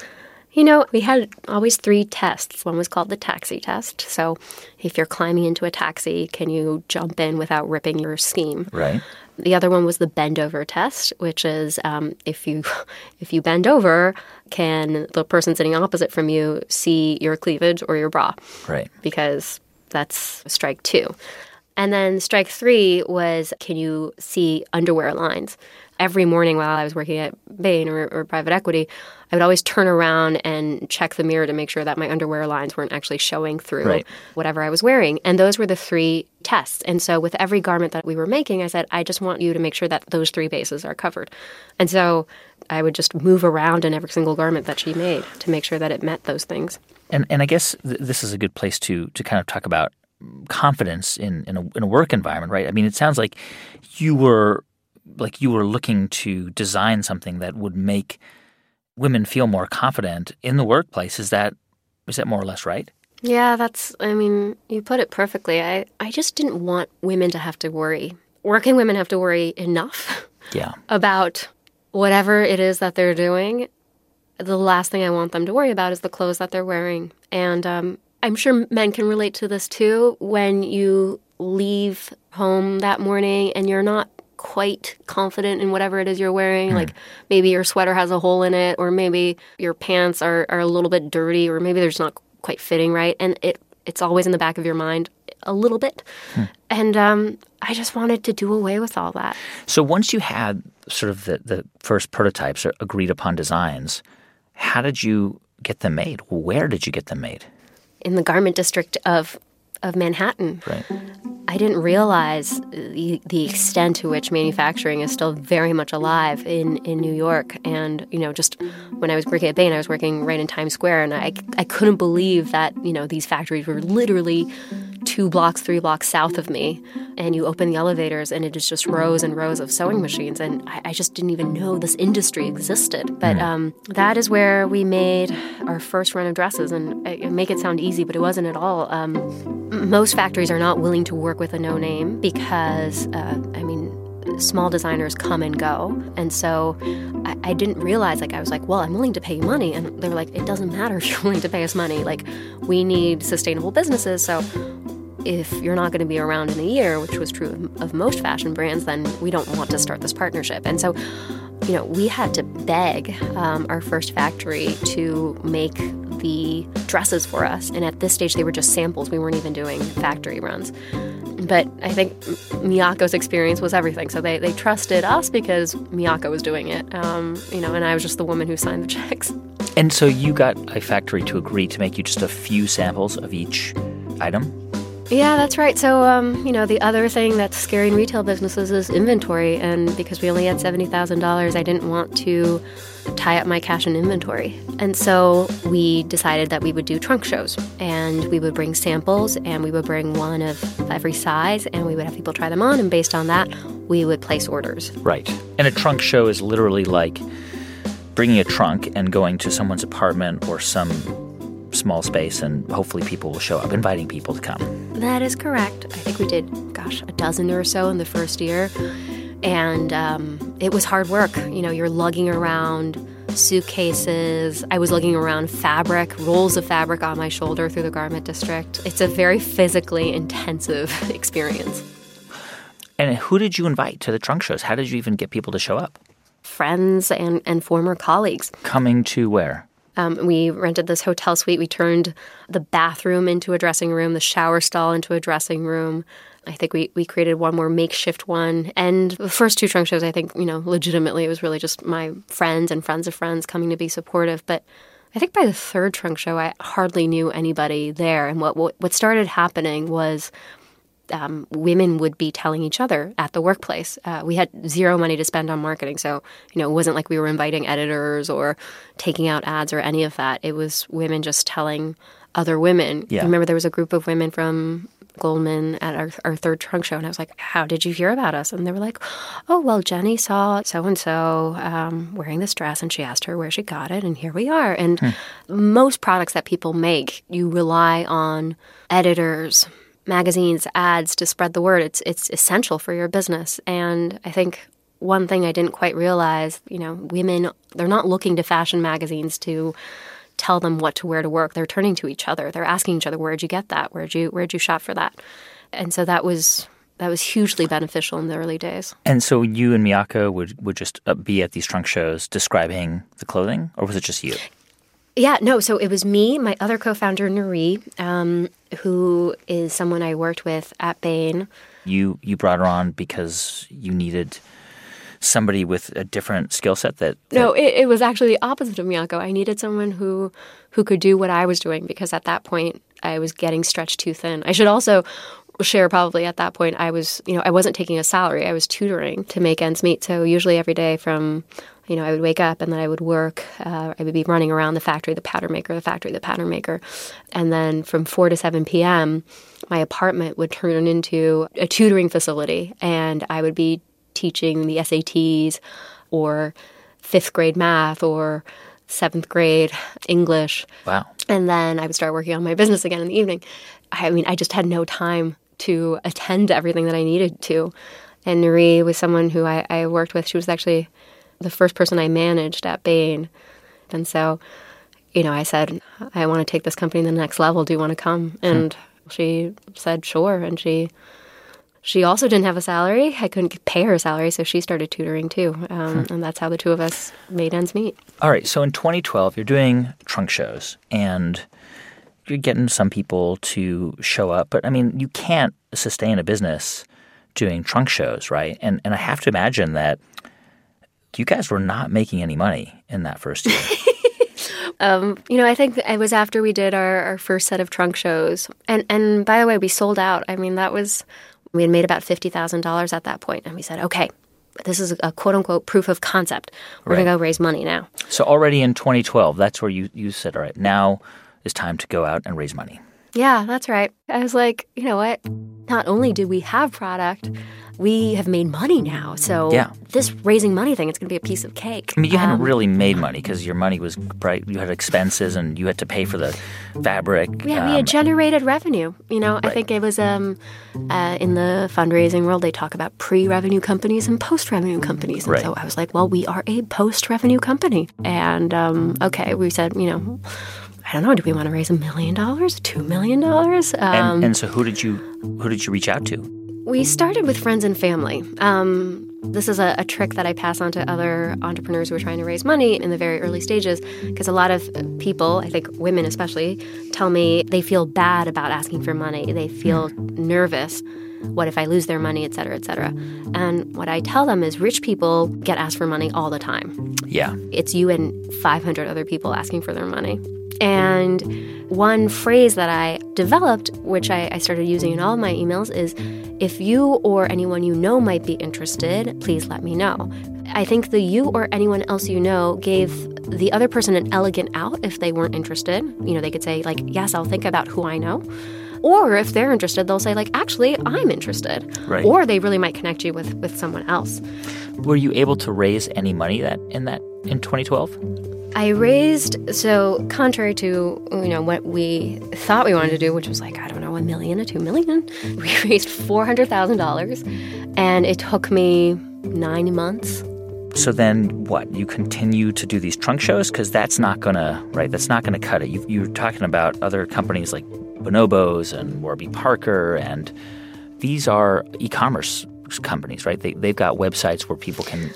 Speaker 3: You know, we had always three tests. One was called the taxi test. So, if you're climbing into a taxi, can you jump in without ripping your scheme?
Speaker 1: Right.
Speaker 3: The other one was the bend over test, which is um, if you if you bend over, can the person sitting opposite from you see your cleavage or your bra?
Speaker 1: Right.
Speaker 3: Because that's strike two. And then strike three was can you see underwear lines? Every morning while I was working at Bain or, or, private equity, I would always turn around and check the mirror to make sure that my underwear lines weren't actually showing through
Speaker 1: right.
Speaker 3: whatever I was wearing. And those were the three tests. And so with every garment that we were making, I said, I just want you to make sure that those three bases are covered. And so I would just move around in every single garment that she made to make sure that it met those things.
Speaker 1: And, and I guess th- this is a good place to, to kind of talk about confidence in in a, in a work environment, right? I mean, it sounds like you were like you were looking to design something that would make women feel more confident in the workplace. Is that is that more or less right?
Speaker 3: Yeah, that's I mean, you put it perfectly. I I just didn't want women to have to worry. Working women have to worry enough
Speaker 1: yeah.
Speaker 3: about whatever it is that they're doing. The last thing I want them to worry about is the clothes that they're wearing. And um, I'm sure men can relate to this too when you leave home that morning and you're not quite confident in whatever it is you're wearing. Mm. Like maybe your sweater has a hole in it, or maybe your pants are, are a little bit dirty, or maybe they're just not quite fitting right. And it it's always in the back of your mind a little bit. Mm. And um, I just wanted to do away with all that.
Speaker 1: So once you had sort of the, the first prototypes or agreed upon designs, how did you get them made? Where did you get them made?
Speaker 3: in the garment district of of Manhattan.
Speaker 1: Right.
Speaker 3: I didn't realize the, the extent to which manufacturing is still very much alive in, in New York. And, you know, just when I was working at Bain, I was working right in Times Square, and I, I couldn't believe that, you know, these factories were literally two blocks, three blocks south of me. And you open the elevators, and it is just rows and rows of sewing machines. And I, I just didn't even know this industry existed. But hmm. um, that is where we made our first run of dresses. And I, I make it sound easy, but it wasn't at all. Um, most factories are not willing to work with a no name because, uh, I mean, small designers come and go. And so I, I, didn't realize, like, I was like, well, I'm willing to pay you money. And they were like, it doesn't matter if you're willing to pay us money. Like, we need sustainable businesses. So if you're not going to be around in a year, which was true of, of most fashion brands, then we don't want to start this partnership. And so, you know, we had to beg um, our first factory to make the dresses for us. And at this stage, they were just samples. We weren't even doing factory runs. But I think Miyako's experience was everything. So they, they trusted us because Miyako was doing it, um, you know, and I was just the woman who signed the checks.
Speaker 1: And so you got a factory to agree to make you just a few samples of each item?
Speaker 3: Yeah, that's right. So, um, you know, the other thing that's scary in retail businesses is inventory. And because we only had $70,000, I didn't want to tie up my cash in inventory. And so we decided that we would do trunk shows and we would bring samples and we would bring one of every size and we would have people try them on. And based on that, we would place orders.
Speaker 1: Right. And a trunk show is literally like bringing a trunk and going to someone's apartment or some small space and hopefully people will show up, inviting people to come.
Speaker 3: That is correct. I think we did, gosh, a dozen or so in the first year. And um, it was hard work. You know, you're lugging around suitcases. I was lugging around fabric, rolls of fabric on my shoulder through the garment district. It's a very physically intensive experience.
Speaker 1: And who did you invite to the trunk shows? How did you even get people to show up?
Speaker 3: Friends and, and former colleagues.
Speaker 1: Coming to where?
Speaker 3: Um, we rented this hotel suite. We turned the bathroom into a dressing room, the shower stall into a dressing room. I think we, we created one more makeshift one. And the first two trunk shows, I think, you know, legitimately, it was really just my friends and friends of friends coming to be supportive. But I think by the third trunk show, I hardly knew anybody there. And what, what, what started happening was um, women would be telling each other at the workplace. Uh, we had zero money to spend on marketing, so you know it wasn't like we were inviting editors or taking out ads or any of that. It was women just telling other women.
Speaker 1: Yeah.
Speaker 3: I remember there was a group of women from Goldman at our, our third trunk show, and I was like, "How did you hear about us?" And they were like, "Oh, well, Jenny saw so and so wearing this dress, and she asked her where she got it, and here we are." And hmm. most products that people make, you rely on editors, magazines, ads to spread the word. It's it's essential for your business. And I think one thing I didn't quite realize, you know, women they're not looking to fashion magazines to tell them what to wear to work. They're turning to each other. They're asking each other, "Where'd you get that? Where'd you where'd you shop for that?" And so that was that was hugely beneficial in the early days.
Speaker 1: And so you and Miyako would would just uh, be at these trunk shows describing the clothing, or was it just you?
Speaker 3: Yeah, no. So it was me, my other co-founder Nuri, um, who is someone I worked with at Bain.
Speaker 1: You you brought her on because you needed somebody with a different skill set that,
Speaker 3: that, no it, it, was actually the opposite of miyako i needed someone who who could do what i was doing because at that point i was getting stretched too thin i should also share probably at that point i was you know i wasn't taking a salary i was tutoring to make ends meet so usually every day from you know, I would wake up and then I would work. Uh, I would be running around the factory, the pattern maker, the factory, the pattern maker. And then from 4 to 7 p.m., my apartment would turn into a tutoring facility. And I would be teaching the SATs or fifth grade math or seventh grade English.
Speaker 1: Wow.
Speaker 3: And then I would start working on my business again in the evening. I mean, I just had no time to attend to everything that I needed to. And Nuri was someone who I, I worked with. She was actually the first person I managed at Bain. And so, you know, I said, I want to take this company to the next level. Do you want to come? Hmm. And hmm. she said, sure. And she she also didn't have a salary. I couldn't pay her a salary, so she started tutoring too. Um, hmm. And that's how the two of us made ends meet.
Speaker 1: All right. So in 2012, you're doing trunk shows and you're getting some people to show up. But I mean, you can't sustain a business doing trunk shows, right? And and I have to imagine that you guys were not making any money in that first year.
Speaker 3: um, you know, I think it was after we did our, our first set of trunk shows, and and by the way, we sold out. I mean, that was We had made about $50,000 at that point, and we said, okay, this is a quote unquote proof of concept. We're
Speaker 1: Right.
Speaker 3: going to go raise money now.
Speaker 1: So already in 2012, that's where you, you said, all right, now is time to go out and raise money.
Speaker 3: Yeah, that's right. I was like, you know what? Not only do we have product, we have made money now. So
Speaker 1: Yeah.
Speaker 3: this raising money thing, it's going to be a piece of cake.
Speaker 1: I mean, you hadn't
Speaker 3: Um,
Speaker 1: really made money because your money was bright. You had expenses and you had to pay for the fabric.
Speaker 3: Yeah, we
Speaker 1: um,
Speaker 3: had generated revenue. You know, I think it was um, uh, in the fundraising world, they talk about pre revenue companies and post revenue companies. And
Speaker 1: Right.
Speaker 3: so I was like, well, we are a post revenue company. And um, okay, we said, you know, I don't know, do we want to raise a million dollars, two million dollars? Um,
Speaker 1: and, and so who did you who did you reach out to?
Speaker 3: We started with friends and family. Um, this is a, a trick that I pass on to other entrepreneurs who are trying to raise money in the very early stages because a lot of people, I think women especially, tell me they feel bad about asking for money. They feel nervous. What if I lose their money, et cetera, et cetera? And what I tell them is rich people get asked for money all the time
Speaker 1: Yeah.
Speaker 3: it's you and 500 other people asking for their money. And one phrase that I developed, which I, I started using in all of my emails, is if you or anyone you know might be interested, please let me know. I think the you or anyone else you know gave the other person an elegant out if they weren't interested. You know, they could say, like, yes, I'll think about who I know. Or if they're interested, they'll say, like, actually, I'm interested.
Speaker 1: Right.
Speaker 3: Or they really might connect you with, with someone else.
Speaker 1: Were you able to raise any money that in that in 2012?
Speaker 3: I raised so contrary to you know what we thought we wanted to do, which was like I don't know a million or two million. We raised four hundred thousand dollars, and it took me nine months.
Speaker 1: So then what? You continue to do these trunk shows because that's not gonna right. That's not gonna cut it. You, you're talking about other companies like Bonobos and Warby Parker, and these are e-commerce companies, right? They they've got websites where people can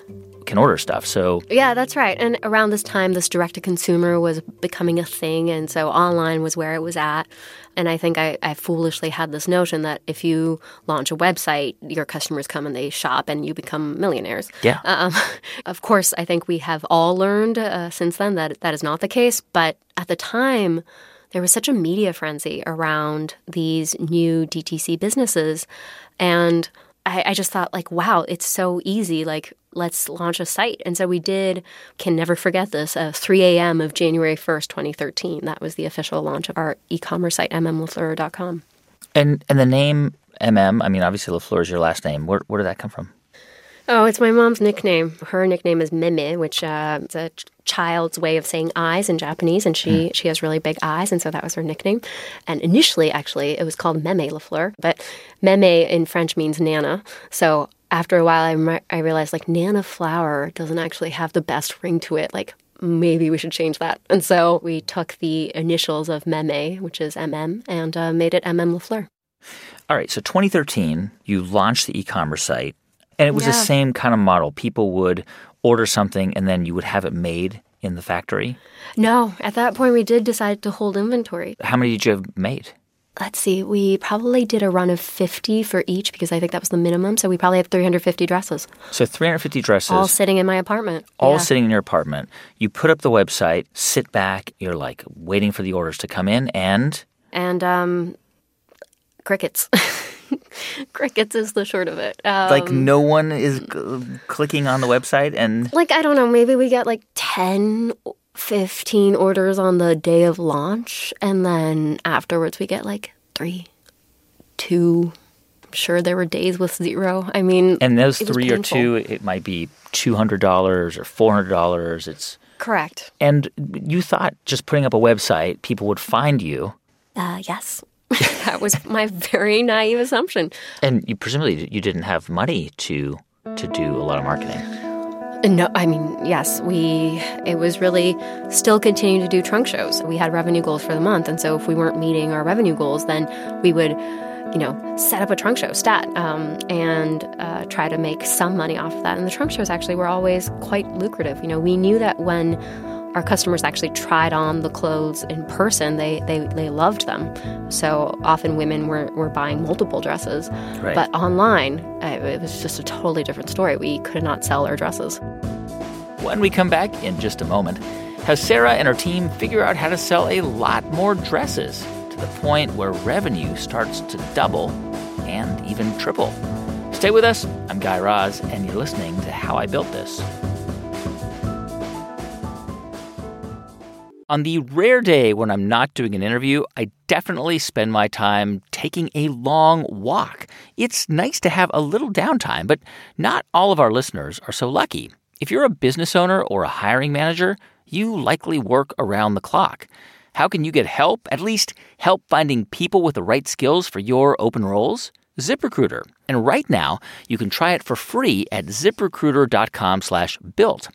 Speaker 1: can order stuff. So
Speaker 3: Yeah, that's right. And around this time, this direct to consumer was becoming a thing, and so online was where it was at. And I think I, I foolishly had this notion that if you launch a website, your customers come and they shop, and you become millionaires.
Speaker 1: yeah,
Speaker 3: Um, of course, I think we have all learned uh, since then that that is not the case. But at the time, there was such a media frenzy around these new DTC businesses. And I, I just thought, like, wow, it's so easy. Like, let's launch a site. And so we did, can never forget this, uh, 3 a.m. of January 1st, 2013. That was the official launch of our e commerce site, mmlafleur.com.
Speaker 1: and and the name MM. I mean, obviously Lafleur is your last name. Where where did that come from?
Speaker 3: Oh, it's my mom's nickname. Her nickname is Meme, which uh, is a ch- child's way of saying eyes in Japanese, and she she has really big eyes, and so that was her nickname. And initially, actually, it was called Meme Lafleur, but Meme in French means Nana. So after a while, I, re- I realized like Nana flower doesn't actually have the best ring to it. Like maybe we should change that. And so we took the initials of Meme, which is MM, and uh, made it MM Lafleur.
Speaker 1: All right, so 2013, you launched the e-commerce site, and it was the same kind of model. People would order something, and then you would have it made in the factory.
Speaker 3: No, at that point, we did decide to hold inventory.
Speaker 1: How many did you have made?
Speaker 3: Let's see, we probably did a run of 50 for each because I think that was the minimum. So we probably had 350 dresses
Speaker 1: So 350 dresses,
Speaker 3: all sitting in my apartment.
Speaker 1: all
Speaker 3: Yeah.
Speaker 1: sitting in your apartment. You put up the website, sit back, you're like waiting for the orders to come in, and
Speaker 3: And um, crickets. crickets is the short of it. Um,
Speaker 1: like no one is clicking on the website, and
Speaker 3: like, I don't know, maybe we get like 10, 15 orders on the day of launch. And then afterwards, we get like three, two. I'm sure there were days with zero. I mean,
Speaker 1: and those three or two, it might be two hundred dollars or four hundred dollars. It's
Speaker 3: Correct.
Speaker 1: and you thought just putting up a website, people would find you.
Speaker 3: Uh, yes. that was my very naive assumption.
Speaker 1: And you presumably you didn't have money to to do a lot of marketing.
Speaker 3: No, I mean, yes, we, it was really still continuing to do trunk shows. We had revenue goals for the month. And so if we weren't meeting our revenue goals, then we would, you know, set up a trunk show stat um, and uh, try to make some money off of that. And the trunk shows actually were always quite lucrative. You know, we knew that when our customers actually tried on the clothes in person, they, they, they loved them. So often women were, were buying multiple dresses.
Speaker 1: Right.
Speaker 3: But online, uh, it was just a totally different story. We could not sell our dresses.
Speaker 1: When we come back in just a moment, how Sarah and her team figure out how to sell a lot more dresses to the point where revenue starts to double and even triple. Stay with us. I'm Guy Raz, and you're listening to How I Built This. On the rare day when I'm not doing an interview, I definitely spend my time taking a long walk. It's nice to have a little downtime, but not all of our listeners are so lucky. If you're a business owner or a hiring manager, you likely work around the clock. How can you get help? At least help finding people with the right skills for your open roles? ZipRecruiter. And right now, you can try it for free at ziprecruiter.com slash built.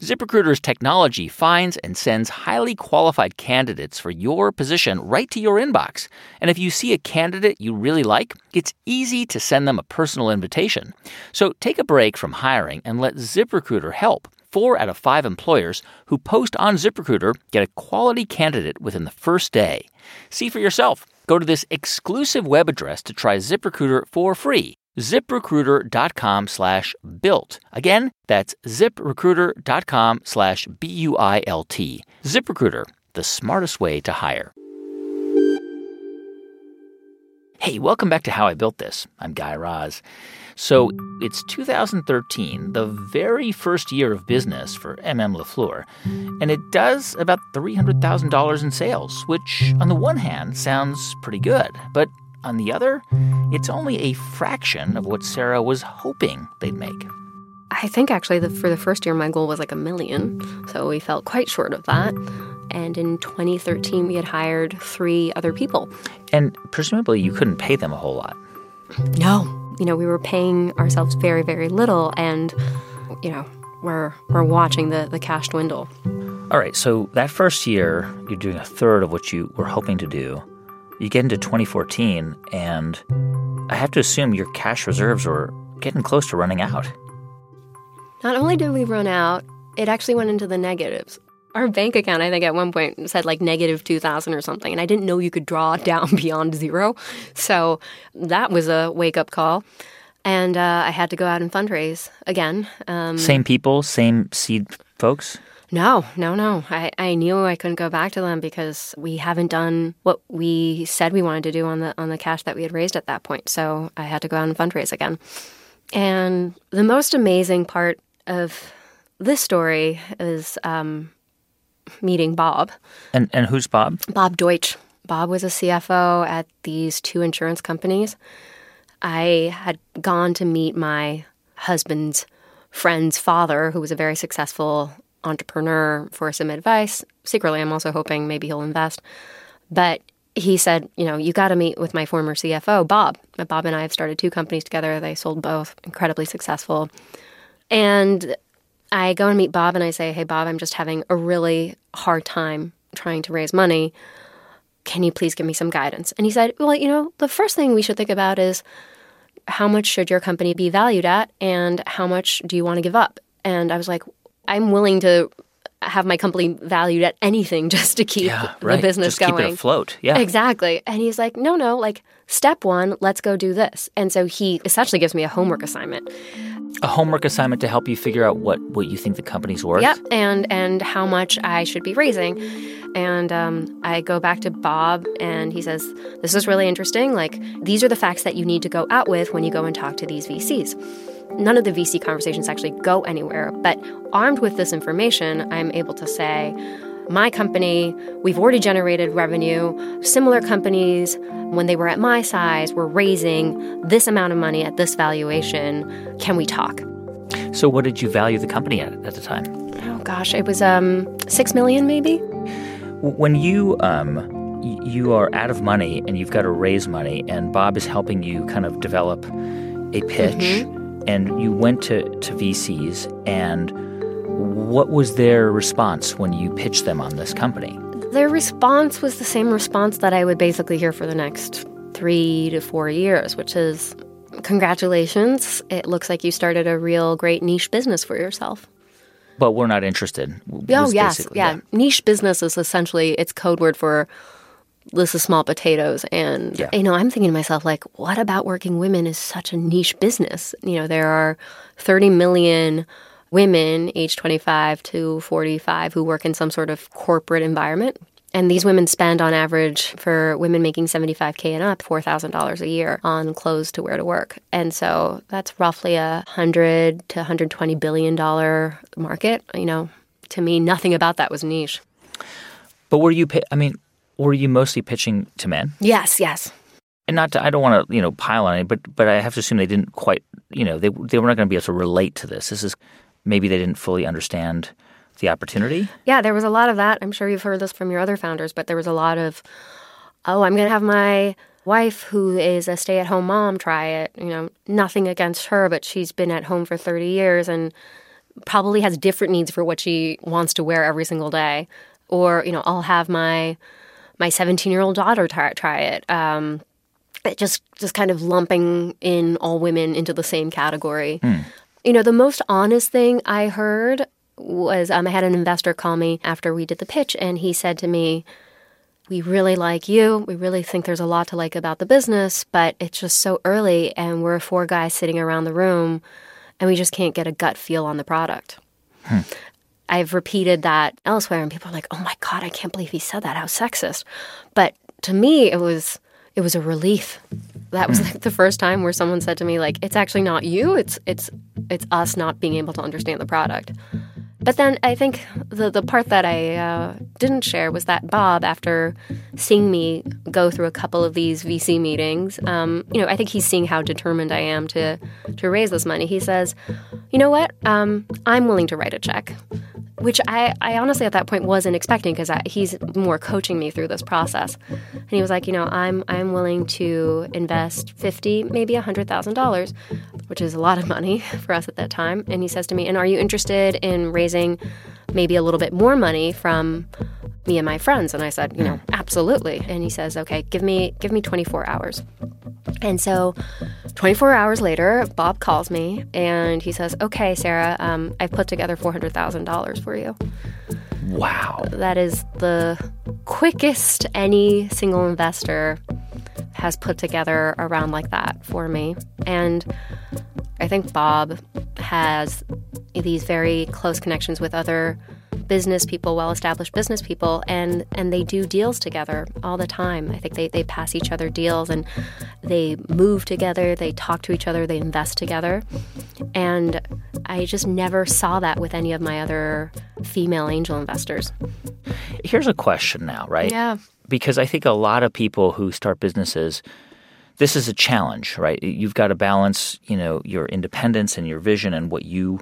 Speaker 1: ZipRecruiter's technology finds and sends highly qualified candidates for your position right to your inbox. And if you see a candidate you really like, it's easy to send them a personal invitation. So take a break from hiring and let ZipRecruiter help. Four out of five employers who post on ZipRecruiter get a quality candidate within the first day. See for yourself. Go to this exclusive web address to try ZipRecruiter for free. ZipRecruiter.com slash built. Again, that's ziprecruiter.com slash B U I L T. ZipRecruiter, the smartest way to hire. Hey, welcome back to How I Built This. I'm Guy Raz. So it's 2013, the very first year of business for MM LaFleur, and it does about $300,000 in sales, which on the one hand sounds pretty good, but on the other, it's only a fraction of what Sarah was hoping they'd make.
Speaker 3: I think actually the, for the first year, my goal was like a million. So we felt quite short of that. And in 2013, we had hired three other people.
Speaker 1: And presumably, you couldn't pay them a whole lot.
Speaker 3: No. You know, we were paying ourselves very, very little. And, you know, we're, we're watching the, the cash dwindle.
Speaker 1: All right. So that first year, you're doing a third of what you were hoping to do. You get into 2014, and I have to assume your cash reserves were getting close to running out.
Speaker 3: Not only did we run out, it actually went into the negatives. Our bank account, I think at one point said like negative 2,000 or something, and I didn't know you could draw down beyond zero. So that was a wake up call. And uh, I had to go out and fundraise again.
Speaker 1: Um, same people, same seed folks?
Speaker 3: No, no, no. I, I knew I couldn't go back to them because we haven't done what we said we wanted to do on the on the cash that we had raised at that point. So I had to go out and fundraise again. And the most amazing part of this story is um, meeting Bob.
Speaker 1: And and who's Bob?
Speaker 3: Bob Deutsch. Bob was a CFO at these two insurance companies. I had gone to meet my husband's friend's father, who was a very successful entrepreneur, for some advice. Secretly, I'm also hoping maybe he'll invest. But he said, you know, you got to meet with my former CFO, Bob. Bob and I have started two companies together. They sold both, incredibly successful. And I go and meet Bob and I say, Hey, Bob, I'm just having a really hard time trying to raise money. Can you please give me some guidance? And he said, Well, you know, the first thing we should think about is how much should your company be valued at and how much do you want to give up? And I was like, I'm willing to have my company valued at anything just to keep yeah, right. the business
Speaker 1: just
Speaker 3: going.
Speaker 1: Keep it afloat. Yeah.
Speaker 3: Exactly. And he's like, no, no, like step one, let's go do this. And so he essentially gives me a homework assignment
Speaker 1: a homework assignment to help you figure out what, what you think the company's worth.
Speaker 3: Yep, and and how much I should be raising. And um, I go back to Bob, and he says, "This is really interesting. Like these are the facts that you need to go out with when you go and talk to these VCs." None of the VC conversations actually go anywhere, but armed with this information, I'm able to say, my company, we've already generated revenue. Similar companies, when they were at my size, were raising this amount of money at this valuation. Can we talk?
Speaker 1: So, what did you value the company at at the time?
Speaker 3: Oh gosh, it was um, six million, maybe.
Speaker 1: When you um, you are out of money and you've got to raise money, and Bob is helping you kind of develop a pitch, mm-hmm. And you went to to VCs and what was their response when you pitched them on this company?
Speaker 3: Their response was the same response that I would basically hear for the next three to four years, which is congratulations. It looks like you started a real great niche business for yourself.
Speaker 1: But we're not interested.
Speaker 3: Oh, yes. Yeah. Niche business is essentially its code word for this is small potatoes. And, yeah. you know, I'm thinking to myself, like, what about working women is such a niche business? You know, there are 30 million women age 25 to 45 who work in some sort of corporate environment. And these women spend on average for women making 75K and up, $4,000 a year on clothes to wear to work. And so that's roughly a 100 to 120 billion dollar market. You know, to me, nothing about that was niche.
Speaker 1: But were you, I mean, were you mostly pitching to men?
Speaker 3: Yes, yes.
Speaker 1: And not to, I don't want to, you know, pile on it, but but I have to assume they didn't quite, you know, they they were not going to be able to relate to this. This is maybe they didn't fully understand the opportunity.
Speaker 3: Yeah, there was a lot of that. I'm sure you've heard this from your other founders, but there was a lot of, oh, I'm going to have my wife who is a stay-at-home mom try it. You know, nothing against her, but she's been at home for 30 years and probably has different needs for what she wants to wear every single day. Or, you know, I'll have my my 17 year old daughter try, try it. Um, it just just kind of lumping in all women into the same category. Hmm. You know, the most honest thing I heard was um, I had an investor call me after we did the pitch, and he said to me, "We really like you. We really think there's a lot to like about the business, but it's just so early, and we're four guys sitting around the room, and we just can't get a gut feel on the product." Hmm. I've repeated that elsewhere, and people are like, "Oh my god, I can't believe he said that. How sexist!" But to me, it was it was a relief. That was like the first time where someone said to me, "Like, it's actually not you. It's it's it's us not being able to understand the product." But then I think the the part that I uh, didn't share was that Bob, after seeing me go through a couple of these VC meetings, um, you know, I think he's seeing how determined I am to to raise this money. He says, "You know what? Um, I'm willing to write a check." which I, I honestly at that point wasn't expecting because he's more coaching me through this process. And he was like, you know, I'm I'm willing to invest fifty, maybe a hundred thousand dollars, which is a lot of money for us at that time. And he says to me, and are you interested in raising maybe a little bit more money from me and my friends? And I said, you know, absolutely. And he says, okay, give me give me 24 hours. And so 24 hours later, Bob calls me and he says, Okay, Sarah, um, I've put together $400,000 for you.
Speaker 1: Wow.
Speaker 3: That is the quickest any single investor has put together around like that for me. And I think Bob has these very close connections with other business people, well established business people, and, and they do deals together all the time. I think they, they pass each other deals and they move together, they talk to each other, they invest together. And I just never saw that with any of my other female angel investors.
Speaker 1: Here's a question now, right?
Speaker 3: Yeah.
Speaker 1: Because I think a lot of people who start businesses this is a challenge, right? You've got to balance, you know, your independence and your vision and what you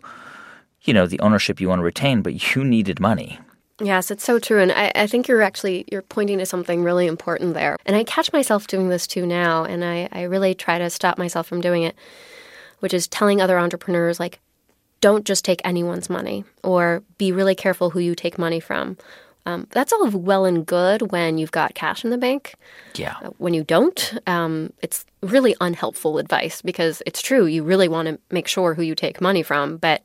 Speaker 1: you know, the ownership you want to retain, but you needed money.
Speaker 3: Yes, it's so true. And I, I, think you're actually you're pointing to something really important there. And I catch myself doing this too now, and I, I really try to stop myself from doing it, which is telling other entrepreneurs like, don't just take anyone's money or be really careful who you take money from. Um, that's all well and good when you've got cash in the bank.
Speaker 1: Yeah.
Speaker 3: Uh, when you don't, um, it's really unhelpful advice because it's true. You really want to make sure who you take money from, but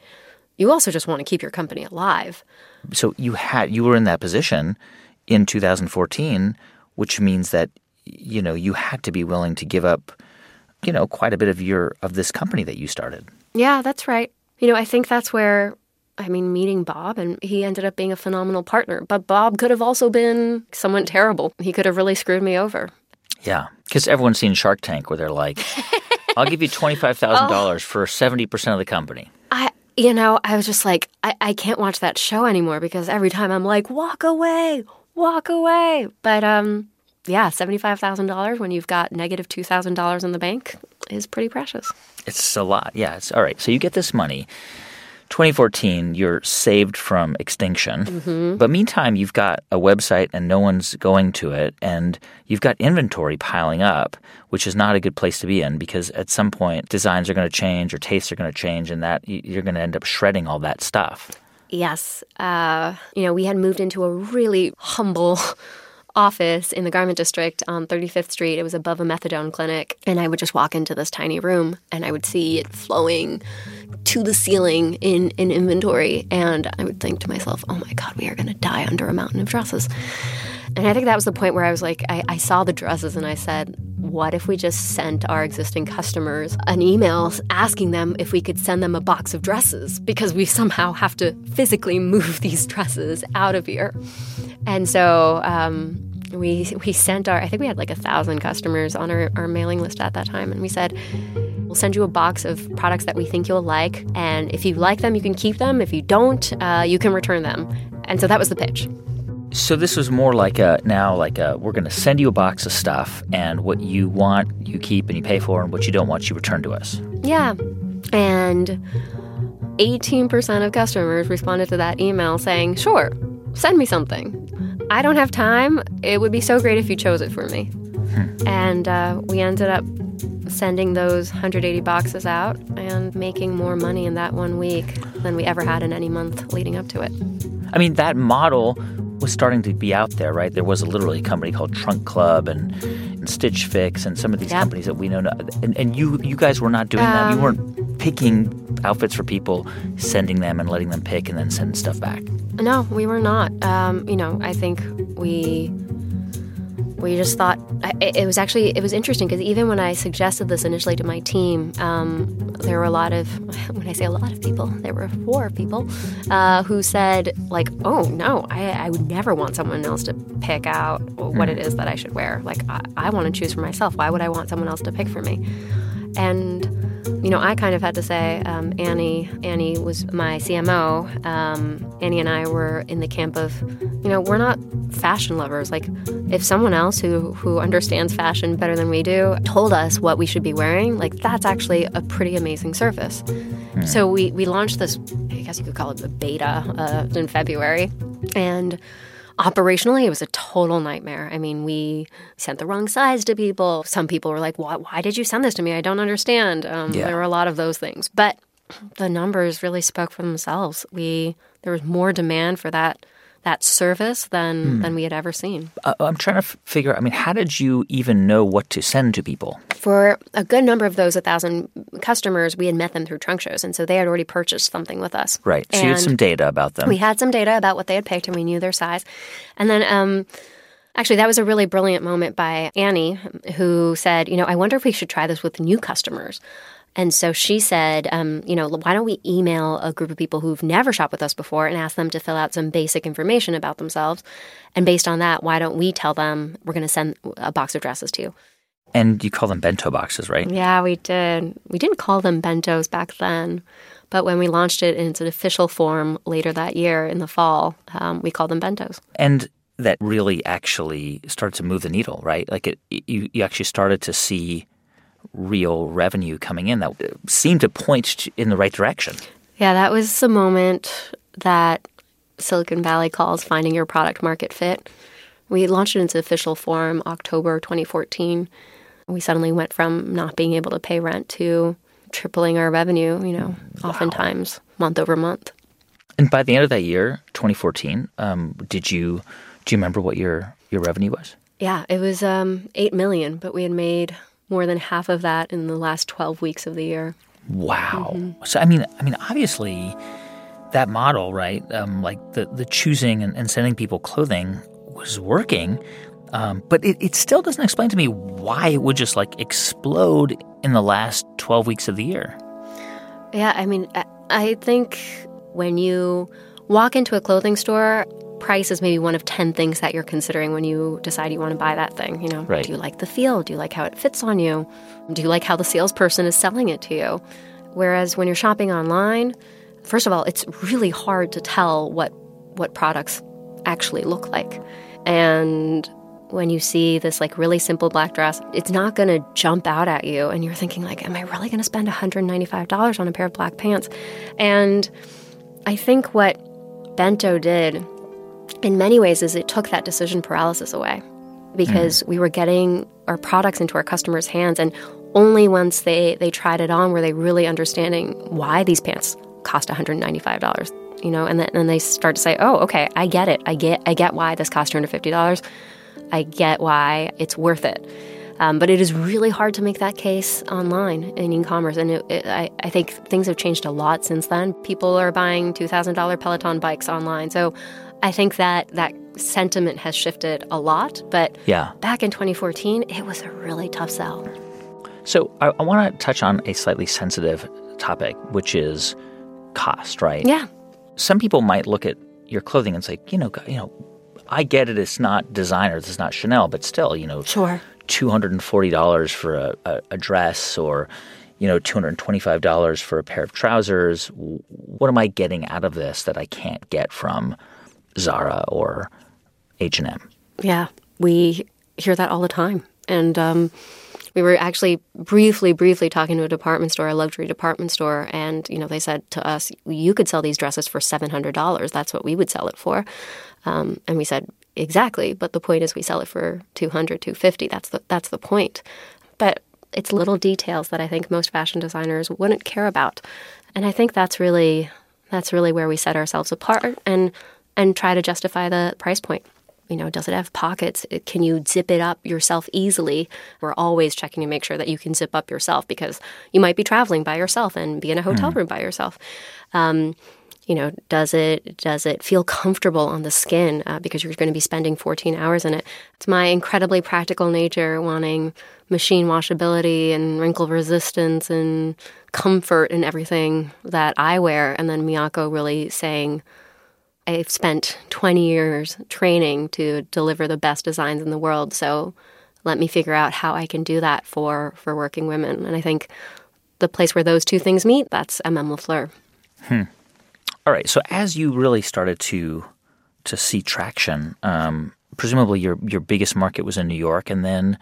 Speaker 3: you also just want to keep your company alive.
Speaker 1: So you had you were in that position in 2014, which means that you know you had to be willing to give up you know quite a bit of your of this company that you started.
Speaker 3: Yeah, that's right. You know, I think that's where I mean, meeting Bob, and he ended up being a phenomenal partner. But Bob could have also been someone terrible. He could have really screwed me over.
Speaker 1: Yeah, because everyone's seen Shark Tank where they're like, "I'll give you twenty five thousand dollars oh. for seventy percent of the company."
Speaker 3: I you know, I was just like, I, I can't watch that show anymore because every time I'm like, walk away, walk away. But um, yeah, $75,000 when you've got negative $2,000 in the bank is pretty precious.
Speaker 1: It's a lot. Yeah. It's all right. So you get this money. 2014, you're saved from extinction. Mm-hmm. But meantime, you've got a website and no one's going to it, and you've got inventory piling up, which is not a good place to be in because at some point designs are going to change or tastes are going to change, and that you're going to end up shredding all that stuff.
Speaker 3: Yes. Uh, you know, we had moved into a really humble office in the garment district on 35th Street. It was above a methadone clinic. And I would just walk into this tiny room and I would see it flowing to the ceiling in, in inventory. And I would think to myself, oh my God, we are going to die under a mountain of dresses. And I think that was the point where I was like, I, I saw the dresses and I said, what if we just sent our existing customers an email asking them if we could send them a box of dresses because we somehow have to physically move these dresses out of here. And so um, we we sent our I think we had like a thousand customers on our, our mailing list at that time, and we said we'll send you a box of products that we think you'll like, and if you like them, you can keep them. If you don't, uh, you can return them. And so that was the pitch.
Speaker 1: So this was more like a now like a we're going to send you a box of stuff and what you want you keep and you pay for and what you don't want you return to us.
Speaker 3: Yeah. And 18% of customers responded to that email saying, "Sure, send me something. I don't have time. It would be so great if you chose it for me." Hmm. And uh, we ended up sending those 180 boxes out and making more money in that one week than we ever had in any month leading up to it.
Speaker 1: I mean, that model was starting to be out there, right? There was a literally a company called Trunk Club and, and Stitch Fix and some of these companies that we know. And, and you you guys were not doing um, that. You um, weren't picking outfits for people, sending them and letting them pick and then sending stuff back.
Speaker 3: No, we were not. Um, you know, I think we we just thought it was actually it was interesting because even when I suggested this initially to my team, um, there were a lot of when I say a lot of people, there were four people uh, who said like, "Oh no, I, I, would never want someone else to pick out what it is that I should wear. Like I, I want to choose for myself. Why would I want someone else to pick for me?" And you know, I kind of had to say, um, Annie, Annie was my CMO. Um, Annie and I were in the camp of, you know, we're not fashion lovers. Like, if someone else who who understands fashion better than we do told us what we should be wearing, like that's actually a pretty amazing service. Mm. So we we launched this, I guess you could call it a beta uh, in February, and operationally it was a total nightmare. I mean we sent the wrong size to people. Some people were like why, why did you send this to me? I don't understand. Um, yeah. there were a lot of those things. But the numbers really spoke for themselves. We there was more demand for that that service than hmm. than we had ever seen.
Speaker 1: Uh, I'm trying to f- figure. Out. I mean, how did you even know what to send to people?
Speaker 3: For a good number of those, thousand customers, we had met them through trunk shows, and so they had already purchased something with us.
Speaker 1: Right. So and you had some data about them.
Speaker 3: We had some data about what they had picked, and we knew their size. And then. Um, Actually, that was a really brilliant moment by Annie, who said, You know, I wonder if we should try this with new customers. And so she said, um, you know, why don't we email a group of people who've never shopped with us before and ask them to fill out some basic information about themselves? And based on that, why don't we tell them we're going to send a box of dresses to you?
Speaker 1: And you call them bento boxes, right?
Speaker 3: Yeah, we did. We didn't call them bentos back then. But when we launched it in its official form later that year in the fall, um, we called them bentos.
Speaker 1: And that really actually started to move the needle, right? Like it, you, you actually started to see real revenue coming in that seemed to point in the right direction.
Speaker 3: Yeah, that was the moment that Silicon Valley calls finding your product market fit. We launched it into official form October 2014. We suddenly went from not being able to pay rent to tripling our revenue, you know, wow. oftentimes month over month.
Speaker 1: And by the end of that year, 2014, um, did you do you remember what your your revenue was?
Speaker 3: Yeah, it was um, eight million, but we had made more than half of that in the last 12 weeks of the year.
Speaker 1: Wow. Mm-hmm. So I mean, I mean, obviously, that model, right? Um, like the the choosing and, and, sending people clothing was working, um, but it, it still doesn't explain to me why it would just like explode in the last 12 weeks of the year.
Speaker 3: Yeah, I mean, I think when you walk into a clothing store, price is maybe one of 10 things that you're considering when you decide you want to buy that thing. You know,
Speaker 1: right.
Speaker 3: do you like the feel? Do you like how it fits on you? Do you like how the salesperson is selling it to you? Whereas when you're shopping online, first of all, it's really hard to tell what what products actually look like. And when you see this like really simple black dress, it's not going to jump out at you and you're thinking like am I really going to spend $195 on a pair of black pants? And I think what Bento did in many ways is it took that decision paralysis away because mm. we were getting our products into our customers' hands and only once they, they tried it on were they really understanding why these pants cost $195 you know and then and they start to say oh okay i get it i get i get why this cost $250 i get why it's worth it um, but it is really hard to make that case online in e-commerce, and it, it, I, I, think things have changed a lot since then. People are buying $2,000 Peloton bikes online, so I think that that sentiment has shifted a lot, but
Speaker 1: Yeah.
Speaker 3: back in 2014, it was a really tough sell.
Speaker 1: So I, I want to touch on a slightly sensitive topic, which is cost, right?
Speaker 3: Yeah.
Speaker 1: Some people might look at your clothing and say, you know, you know, I get it. It's not designer. It's not Chanel, but still, you know,
Speaker 3: Sure.
Speaker 1: two hundred and forty dollars for a, a, a dress, or you know, two hundred and twenty-five dollars for a pair of trousers. What am I getting out of this that I can't get from Zara or H and M?
Speaker 3: Yeah, we hear that all the time. And um, we were actually briefly, briefly talking to a department store, a luxury department store, and you know they said to us, "You could sell these dresses for seven hundred dollars. That's what we would sell it for." Um, and we said, "Exactly." But the point is, we sell it for 200 250 That's the that's the point. But it's little details that I think most fashion designers wouldn't care about, and I think that's really that's really where we set ourselves apart and and try to justify the price point you know, does it have pockets? Can you zip it up yourself easily? We're always checking to make sure that you can zip up yourself because you might be traveling by yourself and be in a hotel room by yourself. Um, you know, does it does it feel comfortable on the skin uh, because you're going to be spending 14 hours in it? It's my incredibly practical nature wanting machine washability and wrinkle resistance and comfort and everything that I wear, and then Miyako really saying. I've spent 20 years training to deliver the best designs in the world. So let me figure out how I can do that for, for working women. And I think the place where those two things meet, that's MM LaFleur. Hmm.
Speaker 1: All right. So as you really started to to see traction, um, presumably your your biggest market was in New York, and then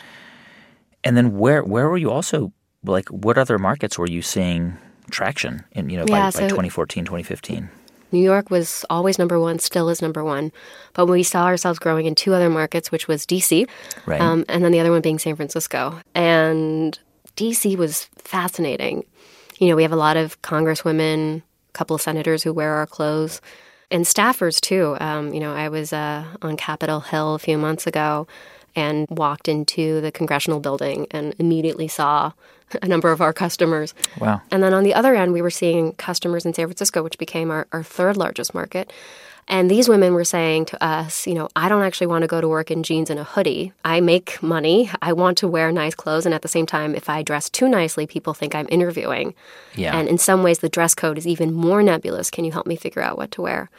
Speaker 1: and then where where were you also like what other markets were you seeing traction in you know by,
Speaker 3: Yeah,
Speaker 1: by
Speaker 3: so-
Speaker 1: 2014 2015
Speaker 3: New York was always number one, still is number one. But we saw ourselves growing in two other markets, which was DC,
Speaker 1: Right.
Speaker 3: um, and then the other one being San Francisco. And DC was fascinating. You know, we have a lot of congresswomen, a couple of senators who wear our clothes, and staffers too. Um, you know, I was uh, on Capitol Hill a few months ago and walked into the congressional building and immediately saw a number of our customers.
Speaker 1: Wow.
Speaker 3: And then on the other end, we were seeing customers in San Francisco, which became our, our third largest market. And these women were saying to us, you know, I don't actually want to go to work in jeans and a hoodie. I make money. I want to wear nice clothes. And at the same time, if I dress too nicely, people think I'm interviewing.
Speaker 1: Yeah.
Speaker 3: And in some ways, the dress code is even more nebulous. Can you help me figure out what to wear?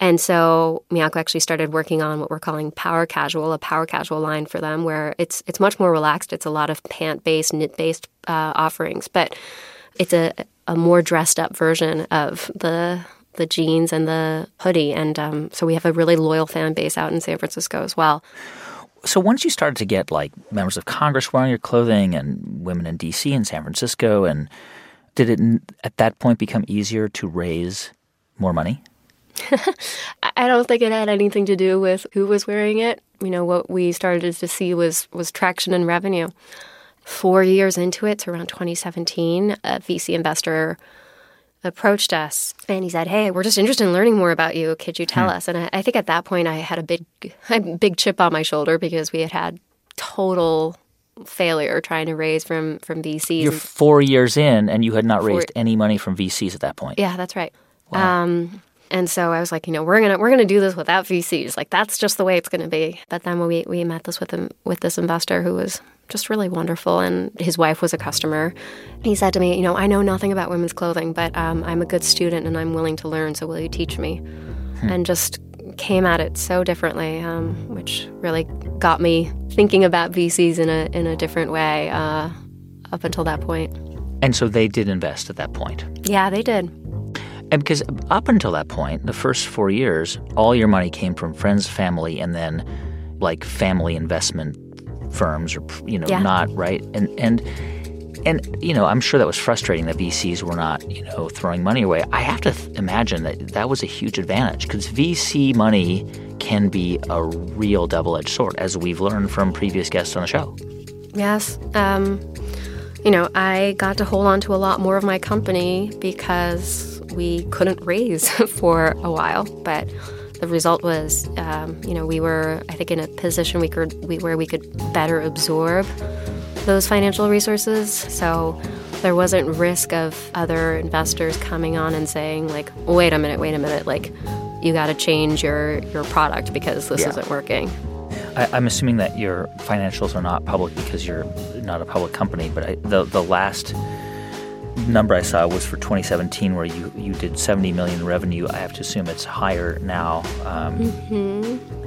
Speaker 3: And so Miyako actually started working on what we're calling power casual, a power casual line for them, where it's it's much more relaxed. It's a lot of pant based, knit based uh, offerings, but it's a a more dressed up version of the the jeans and the hoodie. And um, so we have a really loyal fan base out in San Francisco as well.
Speaker 1: so once you started to get like members of Congress wearing your clothing and women in DC and San Francisco and did it at that point become easier to raise more money?
Speaker 3: I- don't think it had anything to do with who was wearing it. You know, what we started to see was was traction and revenue. Four years into it, so around 2017, a VC investor approached us and he said, "Hey, we're just interested in learning more about you. Could you tell us?" And I, I think at that point, I had a big, a big chip on my shoulder because we had had total failure trying to raise from from VCs.
Speaker 1: You're four years in, and you had not raised any money from VCs at that point.
Speaker 3: Yeah, that's right. Um, and so I was like, you know, we're gonna we're gonna do this without VCs. Like that's just the way it's gonna be. But then we we met this with him with this investor who was just really wonderful, and his wife was a customer. He said to me, you know, I know nothing about women's clothing, but um, I'm a good student and I'm willing to learn. So will you teach me? And just came at it so differently, um, which really got me thinking about VCs in a in a different way. Uh, up until that point,
Speaker 1: And so they did invest at that point.
Speaker 3: yeah, they did.
Speaker 1: And because up until that point, the first four years, all your money came from friends, family, and then like family investment firms, or you know,
Speaker 3: Yeah.
Speaker 1: not right. And and and you know, I'm sure that was frustrating that VCs were not you know throwing money away. I have to th- imagine that that was a huge advantage because VC money can be a real double-edged sword, as we've learned from previous guests on the show.
Speaker 3: Yes. Um, you know, I got to hold on to a lot more of my company because we couldn't raise for a while. But the result was, um, you know, we were, I think, in a position we could, we, where we could better absorb those financial resources. So there wasn't risk of other investors coming on and saying, like, wait a minute, wait a minute, like, you got to change your your product because this
Speaker 1: Yeah.
Speaker 3: isn't working.
Speaker 1: I, I'm assuming that your financials are not public because you're not a public company. But I, the the last number I saw was for 2017, where you you did 70 million in revenue. I have to assume it's higher now. Um,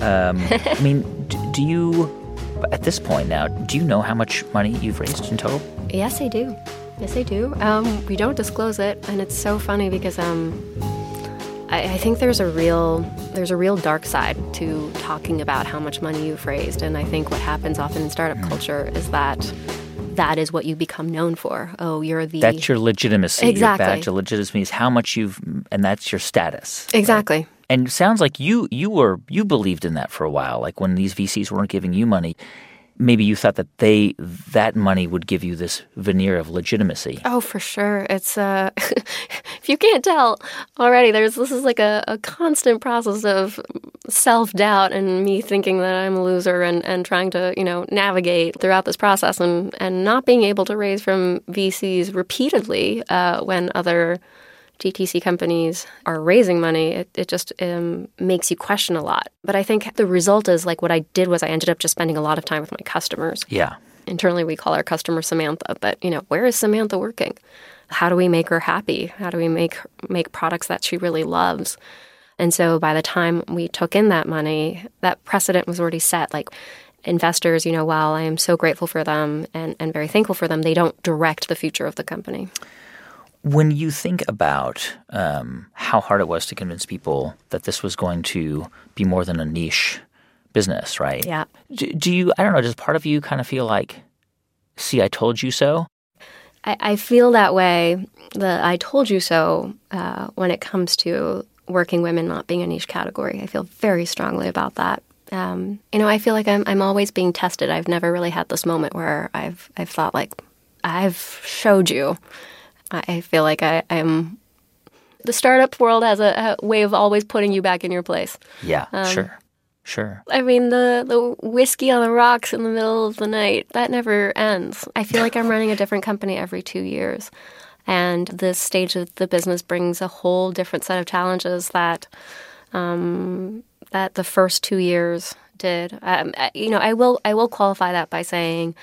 Speaker 1: um, I mean, d- do you at this point now? Do you know how much money you've raised in total?
Speaker 3: Yes, I do. Yes, I do. Um, we don't disclose it, and it's so funny because um, I, I think there's a real there's a real dark side to talking about how much money you've raised, and I think what happens often in startup culture is that that is what you become known for. Oh, you're the
Speaker 1: That's your legitimacy.
Speaker 3: Exactly.
Speaker 1: Your badge of legitimacy is how much you've, and that's your status.
Speaker 3: exactly.
Speaker 1: And it sounds like you you were you believed in that for a while. Like when these VCs weren't giving you money, maybe you thought that they that money would give you this veneer of legitimacy.
Speaker 3: Oh, for sure. It's uh, if you can't tell already, there's this is like a, a constant process of self doubt and me thinking that I'm a loser and, and trying to you know navigate throughout this process and and not being able to raise from VCs repeatedly uh, when other DTC companies are raising money, it, it just um, makes you question a lot. But I think the result is like what I did was I ended up just spending a lot of time with my customers
Speaker 1: Yeah.
Speaker 3: internally we call our customer Samantha, but you know, where is Samantha working? How do we make her happy? How do we make make products that she really loves? And so by the time we took in that money, that precedent was already set. Like investors, you know, while I am so grateful for them and, and very thankful for them, they don't direct the future of the company.
Speaker 1: When you think about um, how hard it was to convince people that this was going to be more than a niche business, right?
Speaker 3: Yeah.
Speaker 1: Do, do you? I don't know. Does part of you kind of feel like, "See, I told you so"?
Speaker 3: I, I feel that way. The I told you so uh, when it comes to working women not being a niche category. I feel very strongly about that. Um, you know, I feel like I'm I'm always being tested. I've never really had this moment where I've I've thought like I've showed you. I, feel like I, I'm. The startup world has a, a way of always putting you back in your place.
Speaker 1: Yeah.
Speaker 3: Um,
Speaker 1: sure. Sure.
Speaker 3: I mean, the, the whiskey on the rocks in the middle of the night, that never ends. I feel like I'm running a different company every two years. And this stage of the business brings a whole different set of challenges that um, that the first two years did. Um, you know, I will I will qualify that by saying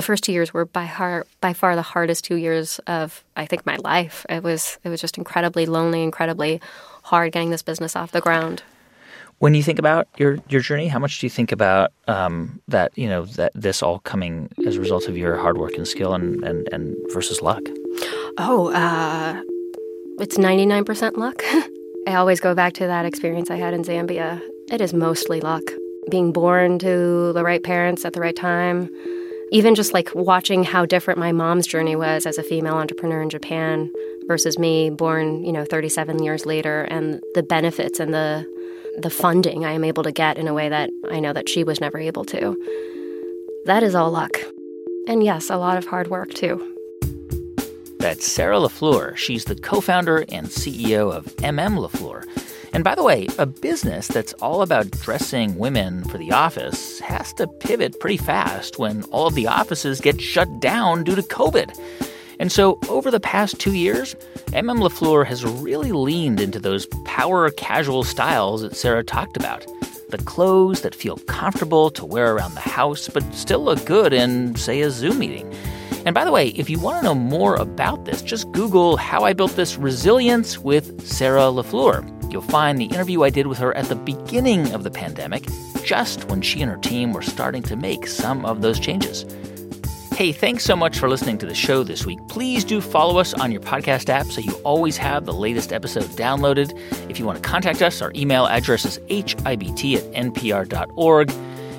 Speaker 3: the first two years were by har- by far the hardest two years of I think my life. It was it was just incredibly lonely, incredibly hard getting this business off the ground.
Speaker 1: When you think about your your journey, how much do you think about um, that? You know that this all coming as a result of your hard work and skill, and and, and versus luck.
Speaker 3: Oh, uh, it's 99% luck. I always go back to that experience I had in Zambia. It is mostly luck. Being born to the right parents at the right time. Even just like watching how different my mom's journey was as a female entrepreneur in Japan versus me, born, you know, 37 years later, and the benefits and the the funding I am able to get in a way that I know that she was never able to. That is all luck. And yes, a lot of hard work too.
Speaker 1: That's Sarah LaFleur. She's the co founder and CEO of MM LaFleur. And by the way, a business that's all about dressing women for the office has to pivot pretty fast when all of the offices get shut down due to COVID. And so, over the past two years, MM LaFleur has really leaned into those power casual styles that Sarah talked about. The clothes that feel comfortable to wear around the house, but still look good in, say, a Zoom meeting. And by the way, if you want to know more about this, just Google How I Built This Resilience with Sarah LaFleur. You'll find the interview I did with her at the beginning of the pandemic, just when she and her team were starting to make some of those changes. Hey, thanks so much for listening to the show this week. Please do follow us on your podcast app so you always have the latest episode downloaded. If you want to contact us, our email address is hibt at npr.org.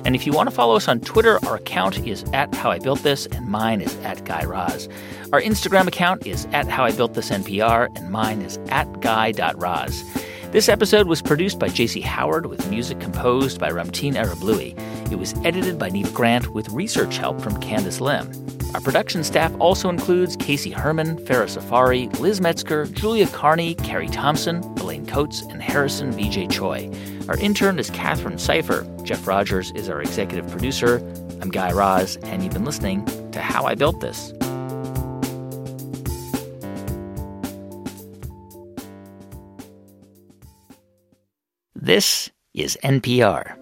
Speaker 1: And if you want to follow us on Twitter, our account is at How I Built This, and mine is at Guy Raz. Our Instagram account is at How I Built This NPR, and mine is at Guy.Raz. This episode was produced by JC Howard with music composed by Ramtin Arablouei. It was edited by Neva Grant with research help from Candice Lim. Our production staff also includes Casey Herman, Farah Safari, Liz Metzger, Julia Carney, Carrie Thompson, Coates, and Harrison Vijay Choi. Our intern is Katherine Seifer. Jeff Rogers is our executive producer. I'm Guy Raz, and you've been listening to How I Built This. This is NPR.